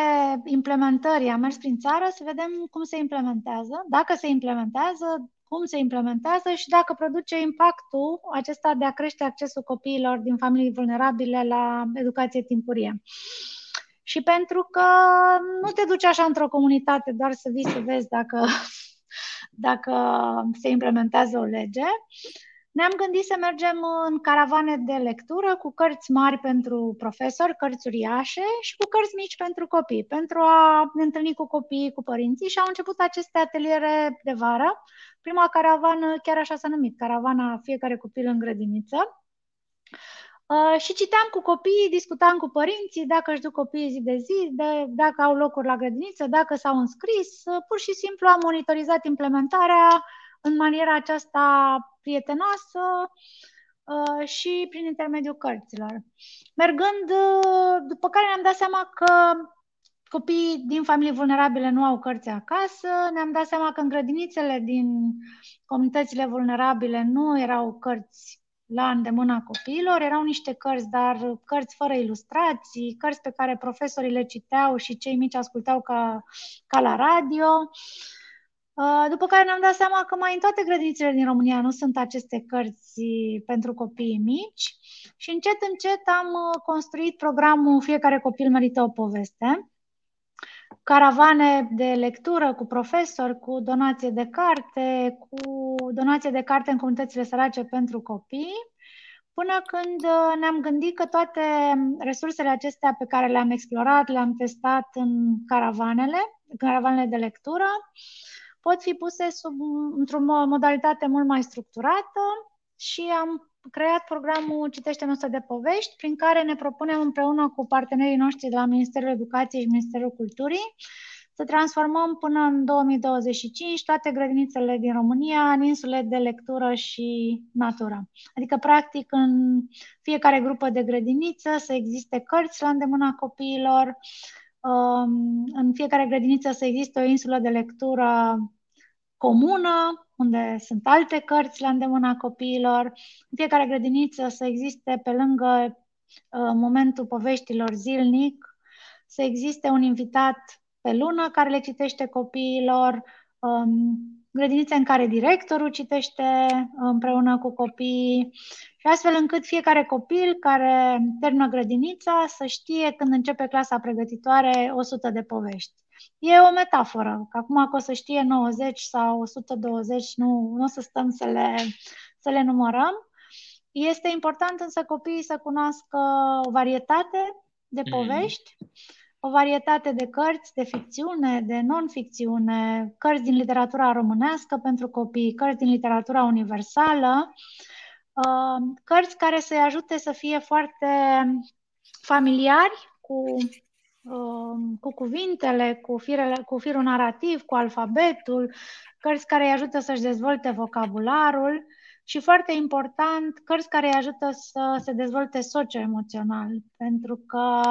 Speaker 2: implementării, am mers prin țară să vedem cum se implementează, dacă se implementează, cum se implementează și dacă produce impactul acesta de a crește accesul copiilor din familii vulnerabile la educație timpurie. Și pentru că nu te duci așa într-o comunitate doar să vii să vezi dacă, dacă se implementează o lege, ne-am gândit să mergem în caravane de lectură cu cărți mari pentru profesori, cărți uriașe și cu cărți mici pentru copii, pentru a ne întâlni cu copiii, cu părinții și au început aceste ateliere de vară. Prima caravană, chiar așa s-a numit, caravana fiecare copil în grădiniță. Uh, și citeam cu copiii, discutam cu părinții dacă își duc copiii zi de zi, de, dacă au locuri la grădiniță, dacă s-au înscris. Uh, pur și simplu am monitorizat implementarea în maniera aceasta prietenoasă uh, și prin intermediul cărților. Mergând, uh, după care ne-am dat seama că copiii din familii vulnerabile nu au cărți acasă, ne-am dat seama că în grădinițele din comunitățile vulnerabile nu erau cărți la îndemâna copiilor, erau niște cărți, dar cărți fără ilustrații, cărți pe care profesorii le citeau și cei mici ascultau ca, ca la radio. Uh, Uh, după care ne-am dat seama că mai în toate grădinițele din România nu sunt aceste cărți pentru copiii mici și încet, încet am uh, construit programul Fiecare copil merită o poveste, caravane de lectură cu profesori, cu donație de carte, cu donație de carte în comunitățile sărace pentru copii, până când uh, ne-am gândit că toate resursele acestea pe care le-am explorat, le-am testat în caravanele, caravanele de lectură, pot fi puse sub, într-o modalitate mult mai structurată și am creat programul Citește noastră de povești, prin care ne propunem împreună cu partenerii noștri de la Ministerul Educației și Ministerul Culturii să transformăm până în 2025 toate grădinițele din România în insule de lectură și natură. Adică, practic, în fiecare grupă de grădiniță să existe cărți la îndemâna copiilor, Um, în fiecare grădiniță să existe o insulă de lectură comună, unde sunt alte cărți la îndemâna copiilor. În fiecare grădiniță să existe pe lângă uh, momentul poveștilor zilnic, să existe un invitat pe lună care le citește copiilor, um, grădinițe în care directorul citește împreună cu copiii și astfel încât fiecare copil care termină grădinița să știe când începe clasa pregătitoare 100 de povești. E o metaforă, că acum că o să știe 90 sau 120, nu, nu o să stăm să le, să le numărăm, este important însă copiii să cunoască o varietate de mm. povești, mm. O varietate de cărți de ficțiune, de non-ficțiune, cărți din literatura românească pentru copii, cărți din literatura universală, uh, cărți care să-i ajute să fie foarte familiari cu, uh, cu cuvintele, cu, firele, cu firul narrativ, cu alfabetul, cărți care îi ajută să-și dezvolte vocabularul și foarte important, cărți care îi ajută să se dezvolte socioemoțional, pentru că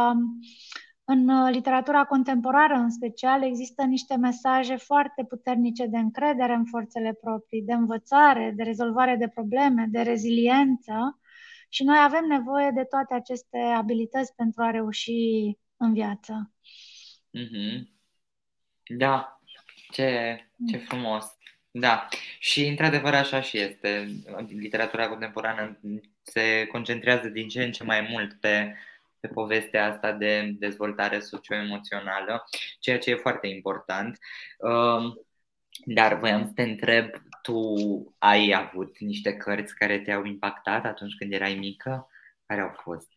Speaker 2: în literatura contemporană, în special, există niște mesaje foarte puternice de încredere în forțele proprii, de învățare, de rezolvare de probleme, de reziliență și noi avem nevoie de toate aceste abilități pentru a reuși în viață.
Speaker 1: Mm-hmm. Da, ce, ce mm. frumos. Da, și într-adevăr așa și este. Literatura contemporană se concentrează din ce în ce mai mult pe, pe povestea asta de dezvoltare socioemoțională, ceea ce e foarte important. Um, dar voiam să te întreb, tu ai avut niște cărți care te-au impactat atunci când erai mică? Care au fost?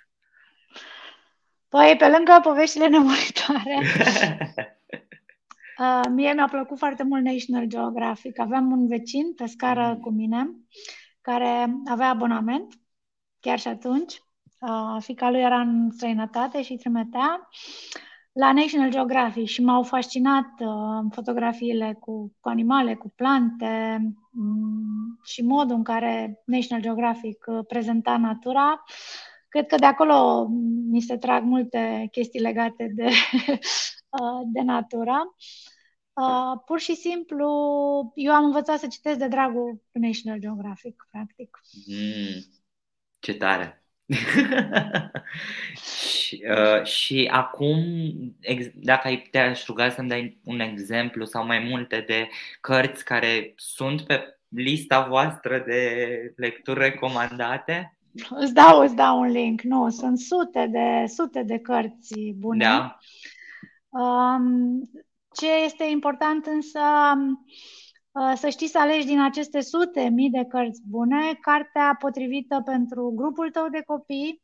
Speaker 2: Păi, pe lângă poveștile nemuritoare, Uh, mie mi-a plăcut foarte mult National Geographic. Aveam un vecin pe scară mm. cu mine care avea abonament chiar și atunci. Uh, fica lui era în străinătate și trimitea la National Geographic și m-au fascinat uh, fotografiile cu, cu animale, cu plante um, și modul în care National Geographic uh, prezenta natura. Cred că de acolo mi se trag multe chestii legate de, uh, de natura. Uh, pur și simplu, eu am învățat să citesc de dragul National Geographic, practic.
Speaker 1: Mm, ce tare! Și, uh, și acum, ex- dacă ai putea ruga să-mi dai un exemplu sau mai multe de cărți care sunt pe lista voastră de lecturi recomandate?
Speaker 2: Îți dau, îți dau un link. Nu, sunt sute de, sute de cărți bune.
Speaker 1: Da.
Speaker 2: Um, ce este important însă uh, să știi să alegi din aceste sute mii de cărți bune cartea potrivită pentru grupul tău de copii,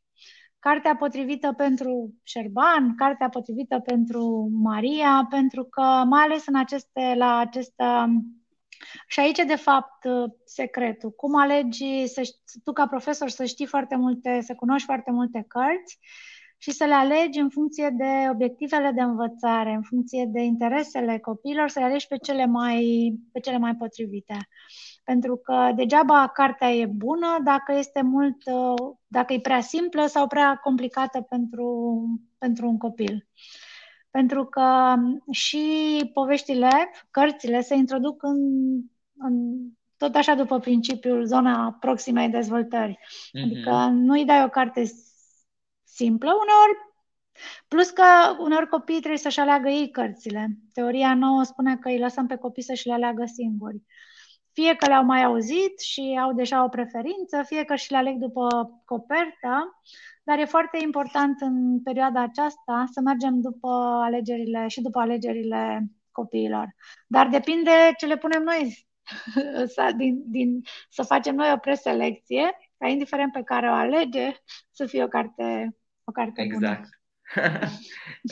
Speaker 2: cartea potrivită pentru Șerban, cartea potrivită pentru Maria, pentru că mai ales în aceste, la acest și aici, de fapt, secretul. Cum alegi, să, tu ca profesor, să știi foarte multe, să cunoști foarte multe cărți și să le alegi în funcție de obiectivele de învățare, în funcție de interesele copiilor, să le alegi pe cele mai, pe cele mai potrivite. Pentru că degeaba cartea e bună dacă este mult, dacă e prea simplă sau prea complicată pentru, pentru un copil. Pentru că și poveștile, cărțile se introduc în, în tot așa după principiul zona proximei dezvoltări. Mm-hmm. Adică nu-i dai o carte simplă uneori, plus că uneori copiii trebuie să-și aleagă ei cărțile. Teoria nouă spune că îi lăsăm pe copii să-și le aleagă singuri. Fie că le-au mai auzit și au deja o preferință, fie că și le aleg după copertă, dar e foarte important în perioada aceasta să mergem după alegerile și după alegerile copiilor. Dar depinde ce le punem noi, să, din, din, să facem noi o preselecție, ca indiferent pe care o alege, să fie o carte o carte
Speaker 1: exact. bună.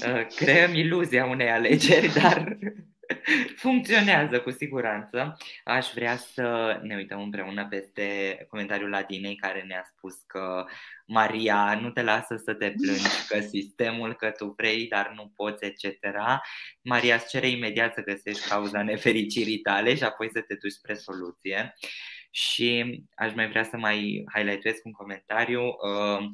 Speaker 1: Uh, creăm iluzia unei alegeri, dar funcționează cu siguranță. Aș vrea să ne uităm împreună peste comentariul Ladinei care ne-a spus că Maria, nu te lasă să te plângi, că sistemul, că tu vrei, dar nu poți, etc. Maria îți cere imediat să găsești cauza nefericirii tale și apoi să te duci spre soluție. Și aș mai vrea să mai highlightuiesc un comentariu. Uh,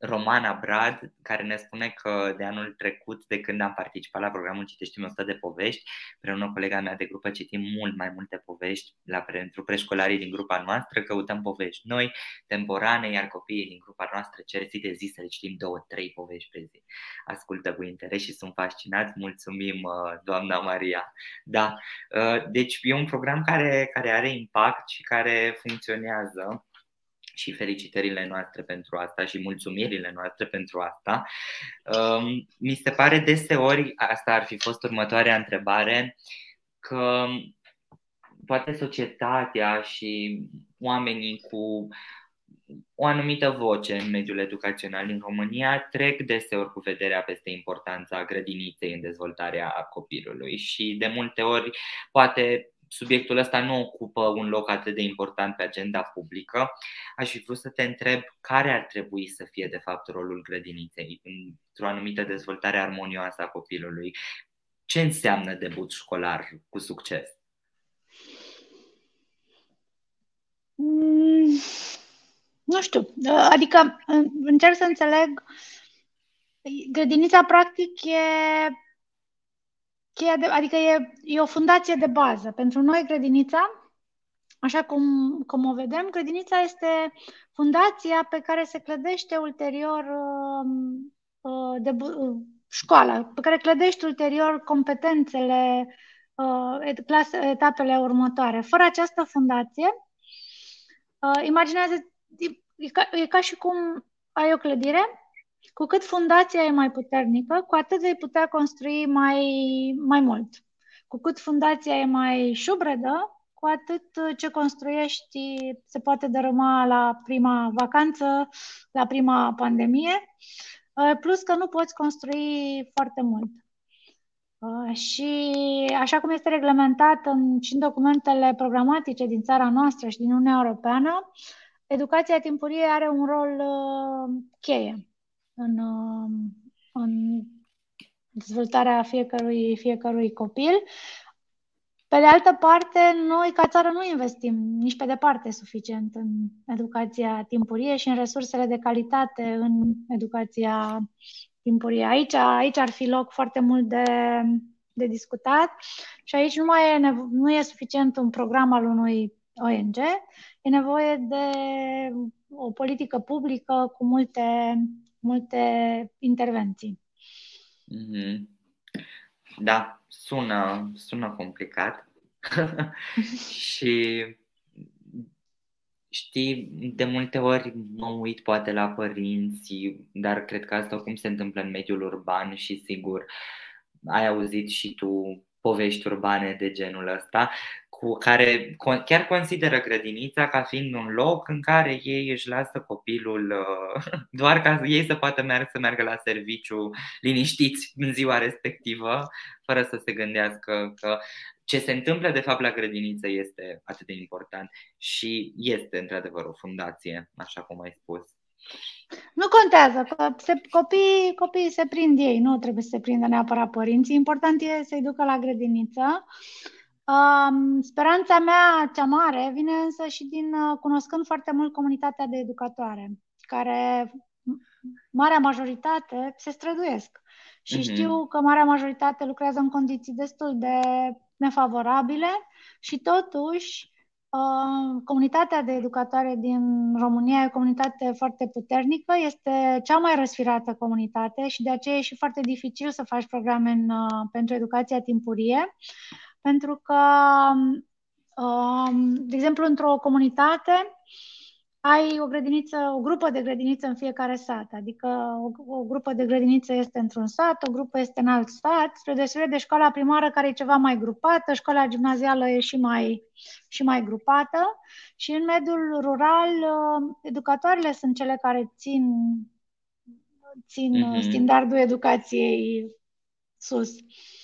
Speaker 1: Romana Brad, care ne spune că de anul trecut, de când am participat la programul Citești 100 de povești, împreună cu colega mea de grupă citim mult mai multe povești la, pentru preșcolarii din grupa noastră, căutăm povești noi, temporane, iar copiii din grupa noastră cer zi de zi să le citim două, trei povești pe zi. Ascultă cu interes și sunt fascinați. Mulțumim, uh, doamna Maria. Da, uh, deci e un program care, care are impact și care funcționează și felicitările noastre pentru asta și mulțumirile noastre pentru asta. Um, mi se pare deseori, asta ar fi fost următoarea întrebare, că poate societatea și oamenii cu o anumită voce în mediul educațional din România trec deseori cu vederea peste importanța grădiniței în dezvoltarea copilului și de multe ori poate subiectul ăsta nu ocupă un loc atât de important pe agenda publică. Aș fi vrut să te întreb care ar trebui să fie de fapt rolul grădiniței într-o anumită dezvoltare armonioasă a copilului. Ce înseamnă debut școlar cu succes?
Speaker 2: Mm, nu știu, adică încerc să înțeleg grădinița practic e cheia de, adică e, e o fundație de bază. Pentru noi, grădinița, așa cum, cum o vedem, grădinița este fundația pe care se clădește ulterior um, uh, de, uh, școala, pe care clădește ulterior competențele, uh, clase, etapele următoare. Fără această fundație, uh, imaginează, e ca, e ca și cum ai o clădire cu cât fundația e mai puternică, cu atât vei putea construi mai, mai mult. Cu cât fundația e mai șubredă, cu atât ce construiești se poate dărâma la prima vacanță, la prima pandemie, uh, plus că nu poți construi foarte mult. Uh, și așa cum este reglementat în, și în documentele programatice din țara noastră și din Uniunea Europeană, educația timpurie are un rol uh, cheie în, um, în dezvoltarea fiecărui, fiecărui copil. Pe de altă parte, noi ca țară nu investim nici pe departe suficient în educația timpurie și în resursele de calitate în educația timpurie. Aici, aici ar fi loc foarte mult de, de discutat și aici nu mai e, nevo- nu e suficient un program al unui ONG, e nevoie de o politică publică cu multe multe intervenții.
Speaker 1: Mm-hmm. Da, sună, sună complicat. și știi, de multe ori mă uit poate la părinți, dar cred că asta cum se întâmplă în mediul urban și sigur ai auzit și tu povești urbane de genul ăsta, cu care chiar consideră grădinița ca fiind un loc în care ei își lasă copilul uh, doar ca ei să poată meargă, să meargă la serviciu liniștiți în ziua respectivă, fără să se gândească că ce se întâmplă de fapt la grădiniță este atât de important și este într-adevăr o fundație, așa cum ai spus.
Speaker 2: Nu contează, că se, copiii, copiii se prind ei, nu trebuie să se prindă neapărat părinții. Important e să-i ducă la grădiniță. Um, speranța mea cea mare vine însă și din uh, cunoscând foarte mult comunitatea de educatoare, care marea majoritate se străduiesc. Și uh-huh. știu că marea majoritate lucrează în condiții destul de nefavorabile și totuși Uh, comunitatea de educatoare din România e o comunitate foarte puternică, este cea mai răsfirată comunitate și de aceea e și foarte dificil să faci programe în, uh, pentru educația timpurie, pentru că, um, de exemplu, într-o comunitate ai o grădiniță, o grupă de grădiniță în fiecare sat, adică o, o grupă de grădiniță este într-un sat, o grupă este în alt sat, spre deosebire de școala primară care e ceva mai grupată, școala gimnazială e și mai, și mai grupată și în mediul rural uh, educatoarele sunt cele care țin, țin mm-hmm. standardul educației sus. Uh,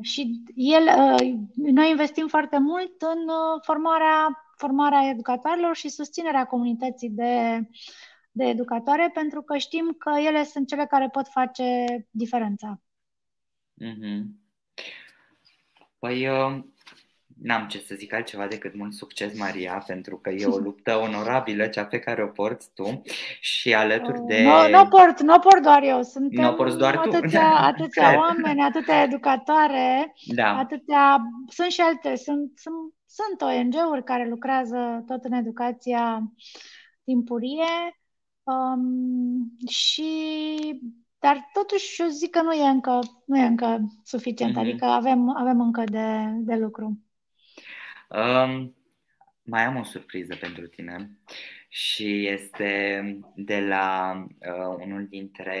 Speaker 2: și el, uh, noi investim foarte mult în uh, formarea formarea educatorilor și susținerea comunității de, de educatoare, pentru că știm că ele sunt cele care pot face diferența.
Speaker 1: Mm-hmm. Păi, eu n-am ce să zic altceva decât mult succes, Maria, pentru că e o luptă onorabilă cea pe care o porți tu și alături de...
Speaker 2: Nu, nu port, nu port doar eu, sunt
Speaker 1: nu porți doar
Speaker 2: atâția, tu. atâția oameni, atâtea educatoare, da. atâtea... Sunt și alte, sunt, sunt sunt ONG-uri care lucrează tot în educația timpurie um, și dar totuși eu zic că nu e încă, nu e încă suficient, mm-hmm. adică avem, avem încă de, de lucru.
Speaker 1: Um, mai am o surpriză pentru tine și este de la uh, unul dintre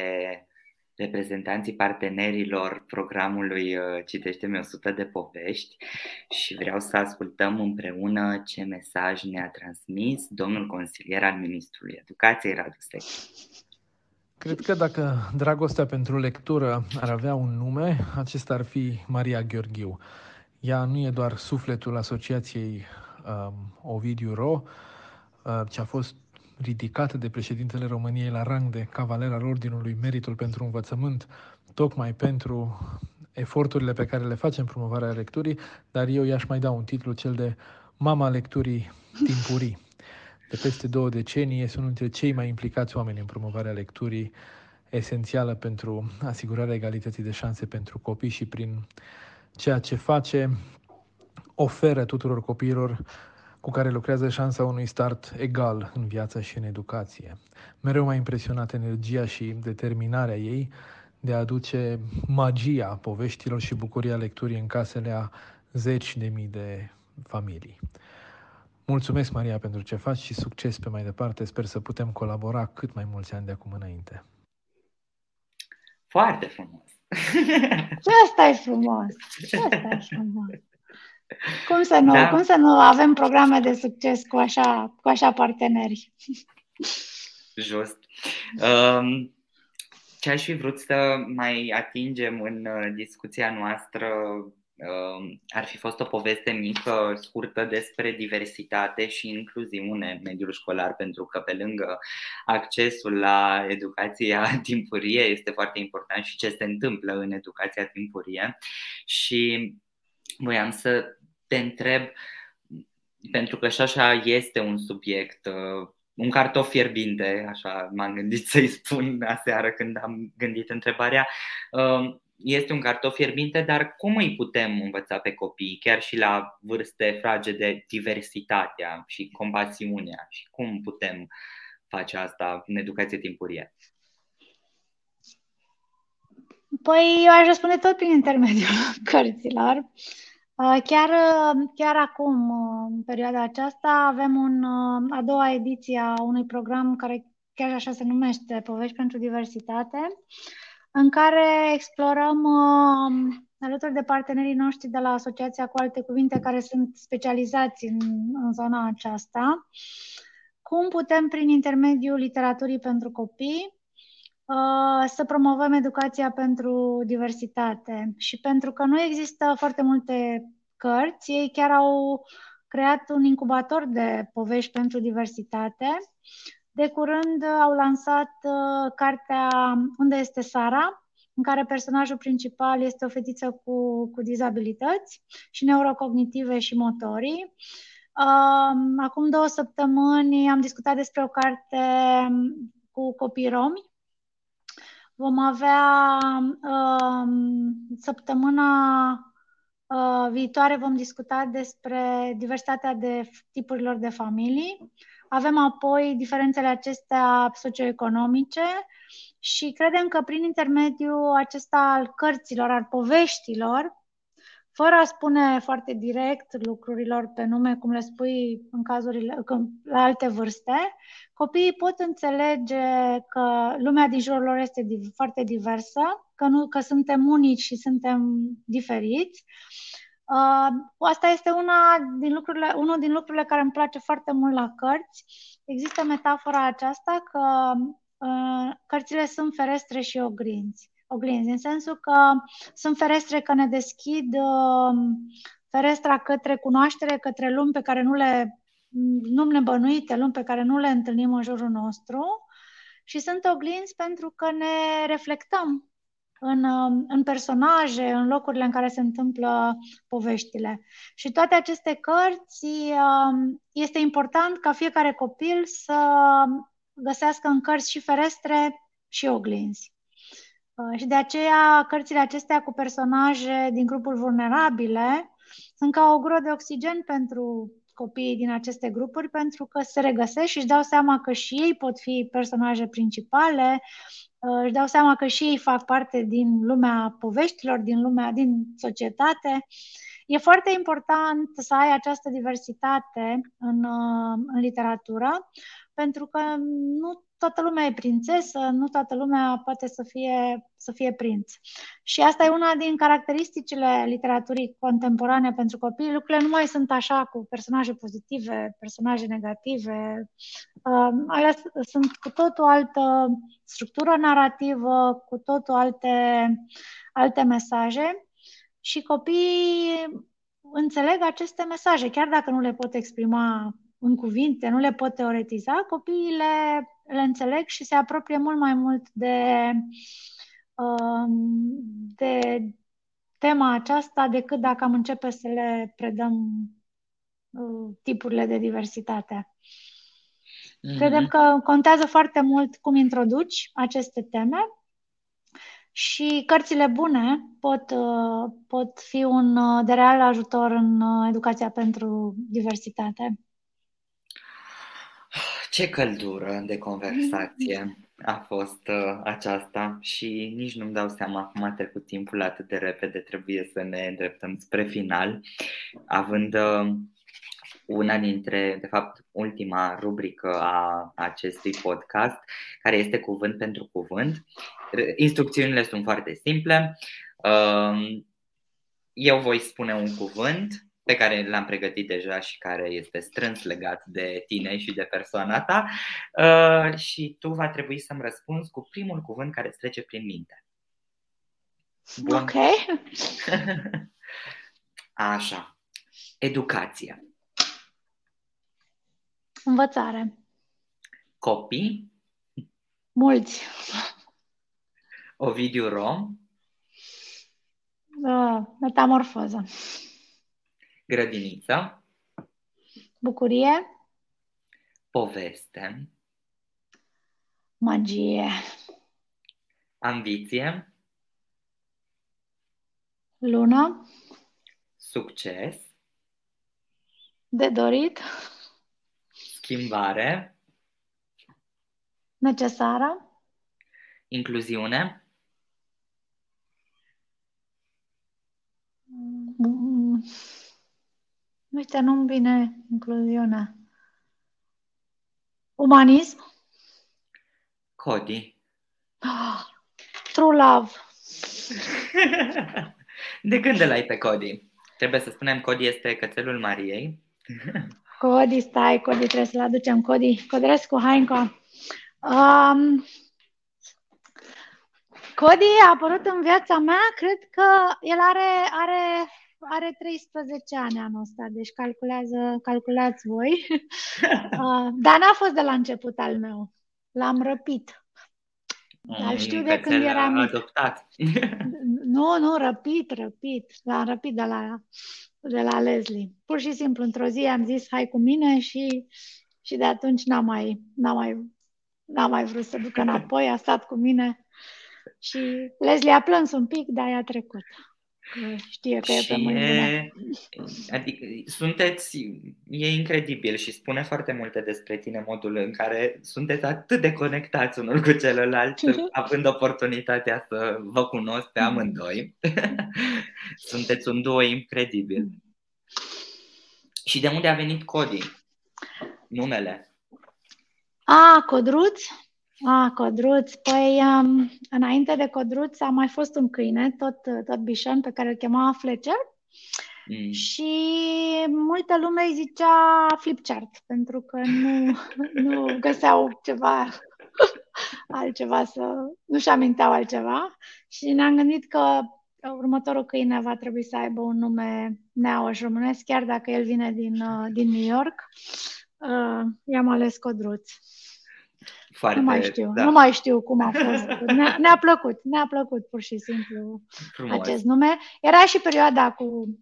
Speaker 1: reprezentanții partenerilor programului uh, Citește-mi 100 de povești și vreau să ascultăm împreună ce mesaj ne-a transmis domnul consilier al Ministrului Educației, Radu Sec.
Speaker 5: Cred că dacă dragostea pentru lectură ar avea un nume, acesta ar fi Maria Gheorghiu. Ea nu e doar sufletul asociației um, Ovidiu Ro, uh, ce a fost ridicată de președintele României la rang de cavaler al Ordinului Meritul pentru Învățământ, tocmai pentru eforturile pe care le face în promovarea lecturii, dar eu i-aș mai da un titlu, cel de Mama lecturii timpurii. De peste două decenii este unul dintre cei mai implicați oameni în promovarea lecturii, esențială pentru asigurarea egalității de șanse pentru copii și prin ceea ce face, oferă tuturor copiilor cu care lucrează șansa unui start egal în viață și în educație. Mereu m-a impresionat energia și determinarea ei de a aduce magia poveștilor și bucuria lecturii în casele a zeci de mii de familii. Mulțumesc, Maria, pentru ce faci și succes pe mai departe. Sper să putem colabora cât mai mulți ani de acum înainte.
Speaker 1: Foarte frumos!
Speaker 2: Ce asta e frumos! Ce asta e frumos! Cum să nu, da. cum să nu avem programe de succes cu așa, cu așa parteneri?
Speaker 1: Just. Um, ce aș fi vrut să mai atingem în uh, discuția noastră um, ar fi fost o poveste mică, scurtă despre diversitate și incluziune în mediul școlar, pentru că pe lângă accesul la educația timpurie este foarte important și ce se întâmplă în educația timpurie. Și voiam să te întreb, pentru că și așa este un subiect, uh, un cartof fierbinte, așa m-am gândit să-i spun aseară când am gândit întrebarea, uh, este un cartof fierbinte, dar cum îi putem învăța pe copii, chiar și la vârste fragede, diversitatea și compasiunea și cum putem face asta în educație timpurie?
Speaker 2: Păi eu aș răspunde tot prin intermediul cărților. Uh, chiar, uh, chiar acum, uh, în perioada aceasta, avem un, a doua ediție a unui program care chiar așa se numește Povești pentru Diversitate, în care explorăm alături de partenerii noștri de la Asociația cu alte cuvinte care sunt specializați în, în zona aceasta, cum putem, prin intermediul literaturii pentru copii, să promovăm educația pentru diversitate și pentru că nu există foarte multe cărți, ei chiar au creat un incubator de povești pentru diversitate. De curând au lansat uh, cartea Unde este Sara, în care personajul principal este o fetiță cu, cu dizabilități și neurocognitive și motorii. Uh, acum două săptămâni am discutat despre o carte cu copii romi Vom avea uh, săptămâna uh, viitoare vom discuta despre diversitatea de tipurilor de familii. Avem apoi diferențele acestea socioeconomice și credem că prin intermediul acesta al cărților, al poveștilor, fără a spune foarte direct lucrurilor pe nume, cum le spui în cazurile, la alte vârste, copiii pot înțelege că lumea din jurul lor este foarte diversă, că, nu, că suntem unici și suntem diferiți. Uh, asta este una din lucrurile, unul din lucrurile care îmi place foarte mult la cărți. Există metafora aceasta că uh, cărțile sunt ferestre și oglinzi oglinzi, în sensul că sunt ferestre că ne deschid uh, ferestra către cunoaștere, către lumi pe care nu le nu nebănuite, lumi pe care nu le întâlnim în jurul nostru și sunt oglinzi pentru că ne reflectăm în, uh, în personaje, în locurile în care se întâmplă poveștile. Și toate aceste cărți, uh, este important ca fiecare copil să găsească în cărți și ferestre și oglinzi. Uh, și de aceea cărțile acestea cu personaje din grupuri vulnerabile sunt ca o gură de oxigen pentru copiii din aceste grupuri pentru că se regăsesc și își dau seama că și ei pot fi personaje principale, uh, își dau seama că și ei fac parte din lumea poveștilor, din lumea, din societate. E foarte important să ai această diversitate în, uh, în literatură, pentru că nu toată lumea e prințesă, nu toată lumea poate să fie, să fie prinț. Și asta e una din caracteristicile literaturii contemporane pentru copii. Lucrurile nu mai sunt așa cu personaje pozitive, personaje negative. Uh, alea sunt cu tot o altă structură narrativă, cu tot o alte, alte mesaje și copiii înțeleg aceste mesaje, chiar dacă nu le pot exprima în cuvinte, nu le pot teoretiza, copiii le, le înțeleg și se apropie mult mai mult de, um, de tema aceasta decât dacă am începe să le predăm uh, tipurile de diversitate. Mm-hmm. Credem că contează foarte mult cum introduci aceste teme și cărțile bune pot, uh, pot fi un uh, de real ajutor în educația pentru diversitate.
Speaker 1: Ce căldură de conversație a fost uh, aceasta și nici nu-mi dau seama cum a trecut timpul atât de repede, trebuie să ne îndreptăm spre final, având uh, una dintre, de fapt, ultima rubrică a acestui podcast, care este cuvânt pentru cuvânt. Instrucțiunile sunt foarte simple. Uh, eu voi spune un cuvânt, pe care l-am pregătit deja și care este strâns legat de tine și de persoana ta uh, și tu va trebui să-mi răspunzi cu primul cuvânt care îți trece prin minte.
Speaker 2: Bun. Ok.
Speaker 1: Așa. Educație.
Speaker 2: Învățare.
Speaker 1: Copii.
Speaker 2: Mulți.
Speaker 1: Ovidiu Rom.
Speaker 2: Uh, metamorfoză.
Speaker 1: Grădiniță.
Speaker 2: Bucurie.
Speaker 1: Poveste.
Speaker 2: Magie.
Speaker 1: Ambiție.
Speaker 2: Lună.
Speaker 1: Succes.
Speaker 2: De dorit.
Speaker 1: Schimbare.
Speaker 2: Necesară.
Speaker 1: Incluziune.
Speaker 2: Mm. Uite, nu-mi vine incluziunea. Umanism?
Speaker 1: Cody.
Speaker 2: Oh, true love.
Speaker 1: De când îl ai pe Cody? Trebuie să spunem, Cody este cățelul Mariei.
Speaker 2: Cody, stai, Cody, trebuie să-l aducem. Cody, Codrescu, Hainca. Um, Cody a apărut în viața mea, cred că el are, are are 13 ani anul ăsta, deci calculează, calculați voi. uh, dar n-a fost de la început al meu. L-am răpit. Dar mm, știu de când eram
Speaker 1: adoptat.
Speaker 2: nu, nu, răpit, răpit. L-am răpit de la, de la Leslie. Pur și simplu, într-o zi am zis, hai cu mine și, și de atunci n-am mai, n-am mai, n-am mai vrut să ducă înapoi, a stat cu mine și Leslie a plâns un pic, dar i-a trecut. Știe că și e pe mâine.
Speaker 1: Adică sunteți, e incredibil și spune foarte multe despre tine modul în care sunteți atât de conectați unul cu celălalt, având oportunitatea să vă cunosc pe amândoi. sunteți un duo incredibil. Și de unde a venit Cody? Numele?
Speaker 2: A, Codruț? Ah, Codruț. Păi, um, înainte de Codruț a mai fost un câine, tot, tot bișan, pe care îl chema Fletcher. Mm. Și multă lume îi zicea flipchart, pentru că nu, nu găseau ceva altceva să... nu-și aminteau altceva. Și ne-am gândit că următorul câine va trebui să aibă un nume neauș românesc, chiar dacă el vine din, uh, din New York. Uh, i-am ales Codruț. Foarte, nu mai știu, da. nu mai știu cum a fost. Ne-a, ne-a plăcut, ne-a plăcut pur și simplu Frumos. acest nume. Era și perioada cu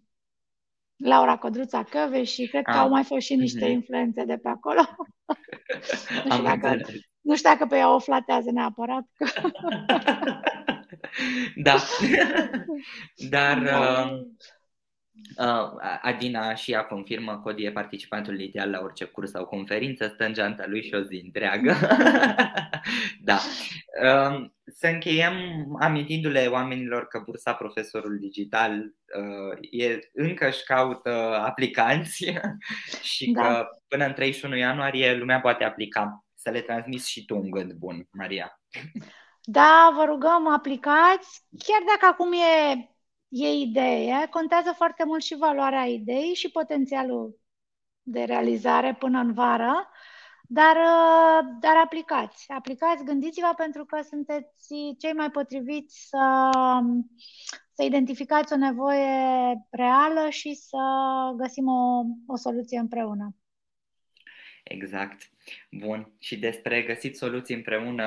Speaker 2: Laura Codruța Căve și cred că ah. au mai fost și niște mm-hmm. influențe de pe acolo. nu, știu dacă, nu știu dacă pe ea o flatează neapărat.
Speaker 1: da. Dar da. Uh, Uh, Adina și ea confirmă că e participantul ideal la orice curs sau conferință, stă în geanta lui și o zi întreagă. da. Uh, să încheiem amintindu-le oamenilor că bursa Profesorul Digital uh, e, încă își caută aplicanți și da. că până în 31 ianuarie lumea poate aplica să le transmiți și tu un gând bun, Maria.
Speaker 2: Da, vă rugăm, aplicați. Chiar dacă acum e, e idee, contează foarte mult și valoarea ideii și potențialul de realizare până în vară. Dar, dar aplicați, aplicați, gândiți-vă pentru că sunteți cei mai potriviți să, să identificați o nevoie reală și să găsim o, o soluție împreună.
Speaker 1: Exact. Bun. Și despre găsit soluții împreună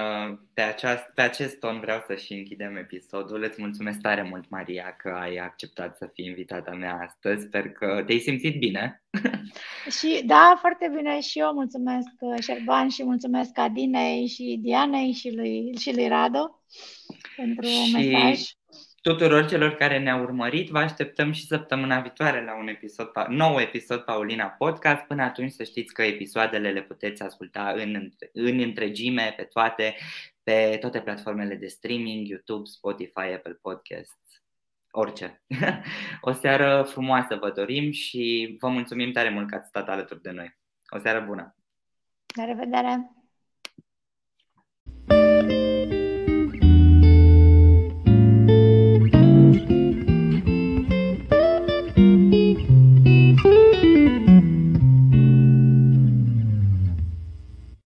Speaker 1: pe, aceast, pe acest ton vreau să și închidem episodul. Îți mulțumesc tare mult, Maria, că ai acceptat să fii invitata mea astăzi. Sper că te-ai simțit bine.
Speaker 2: și da, foarte bine și eu mulțumesc Șerban și mulțumesc Adinei și Dianei și lui, și lui Rado pentru și... mesaj
Speaker 1: tuturor celor care ne-au urmărit. Vă așteptăm și săptămâna viitoare la un episod, nou episod Paulina Podcast. Până atunci să știți că episoadele le puteți asculta în, în întregime, pe toate, pe toate platformele de streaming, YouTube, Spotify, Apple Podcasts, orice. o seară frumoasă vă dorim și vă mulțumim tare mult că ați stat alături de noi. O seară bună!
Speaker 2: La revedere!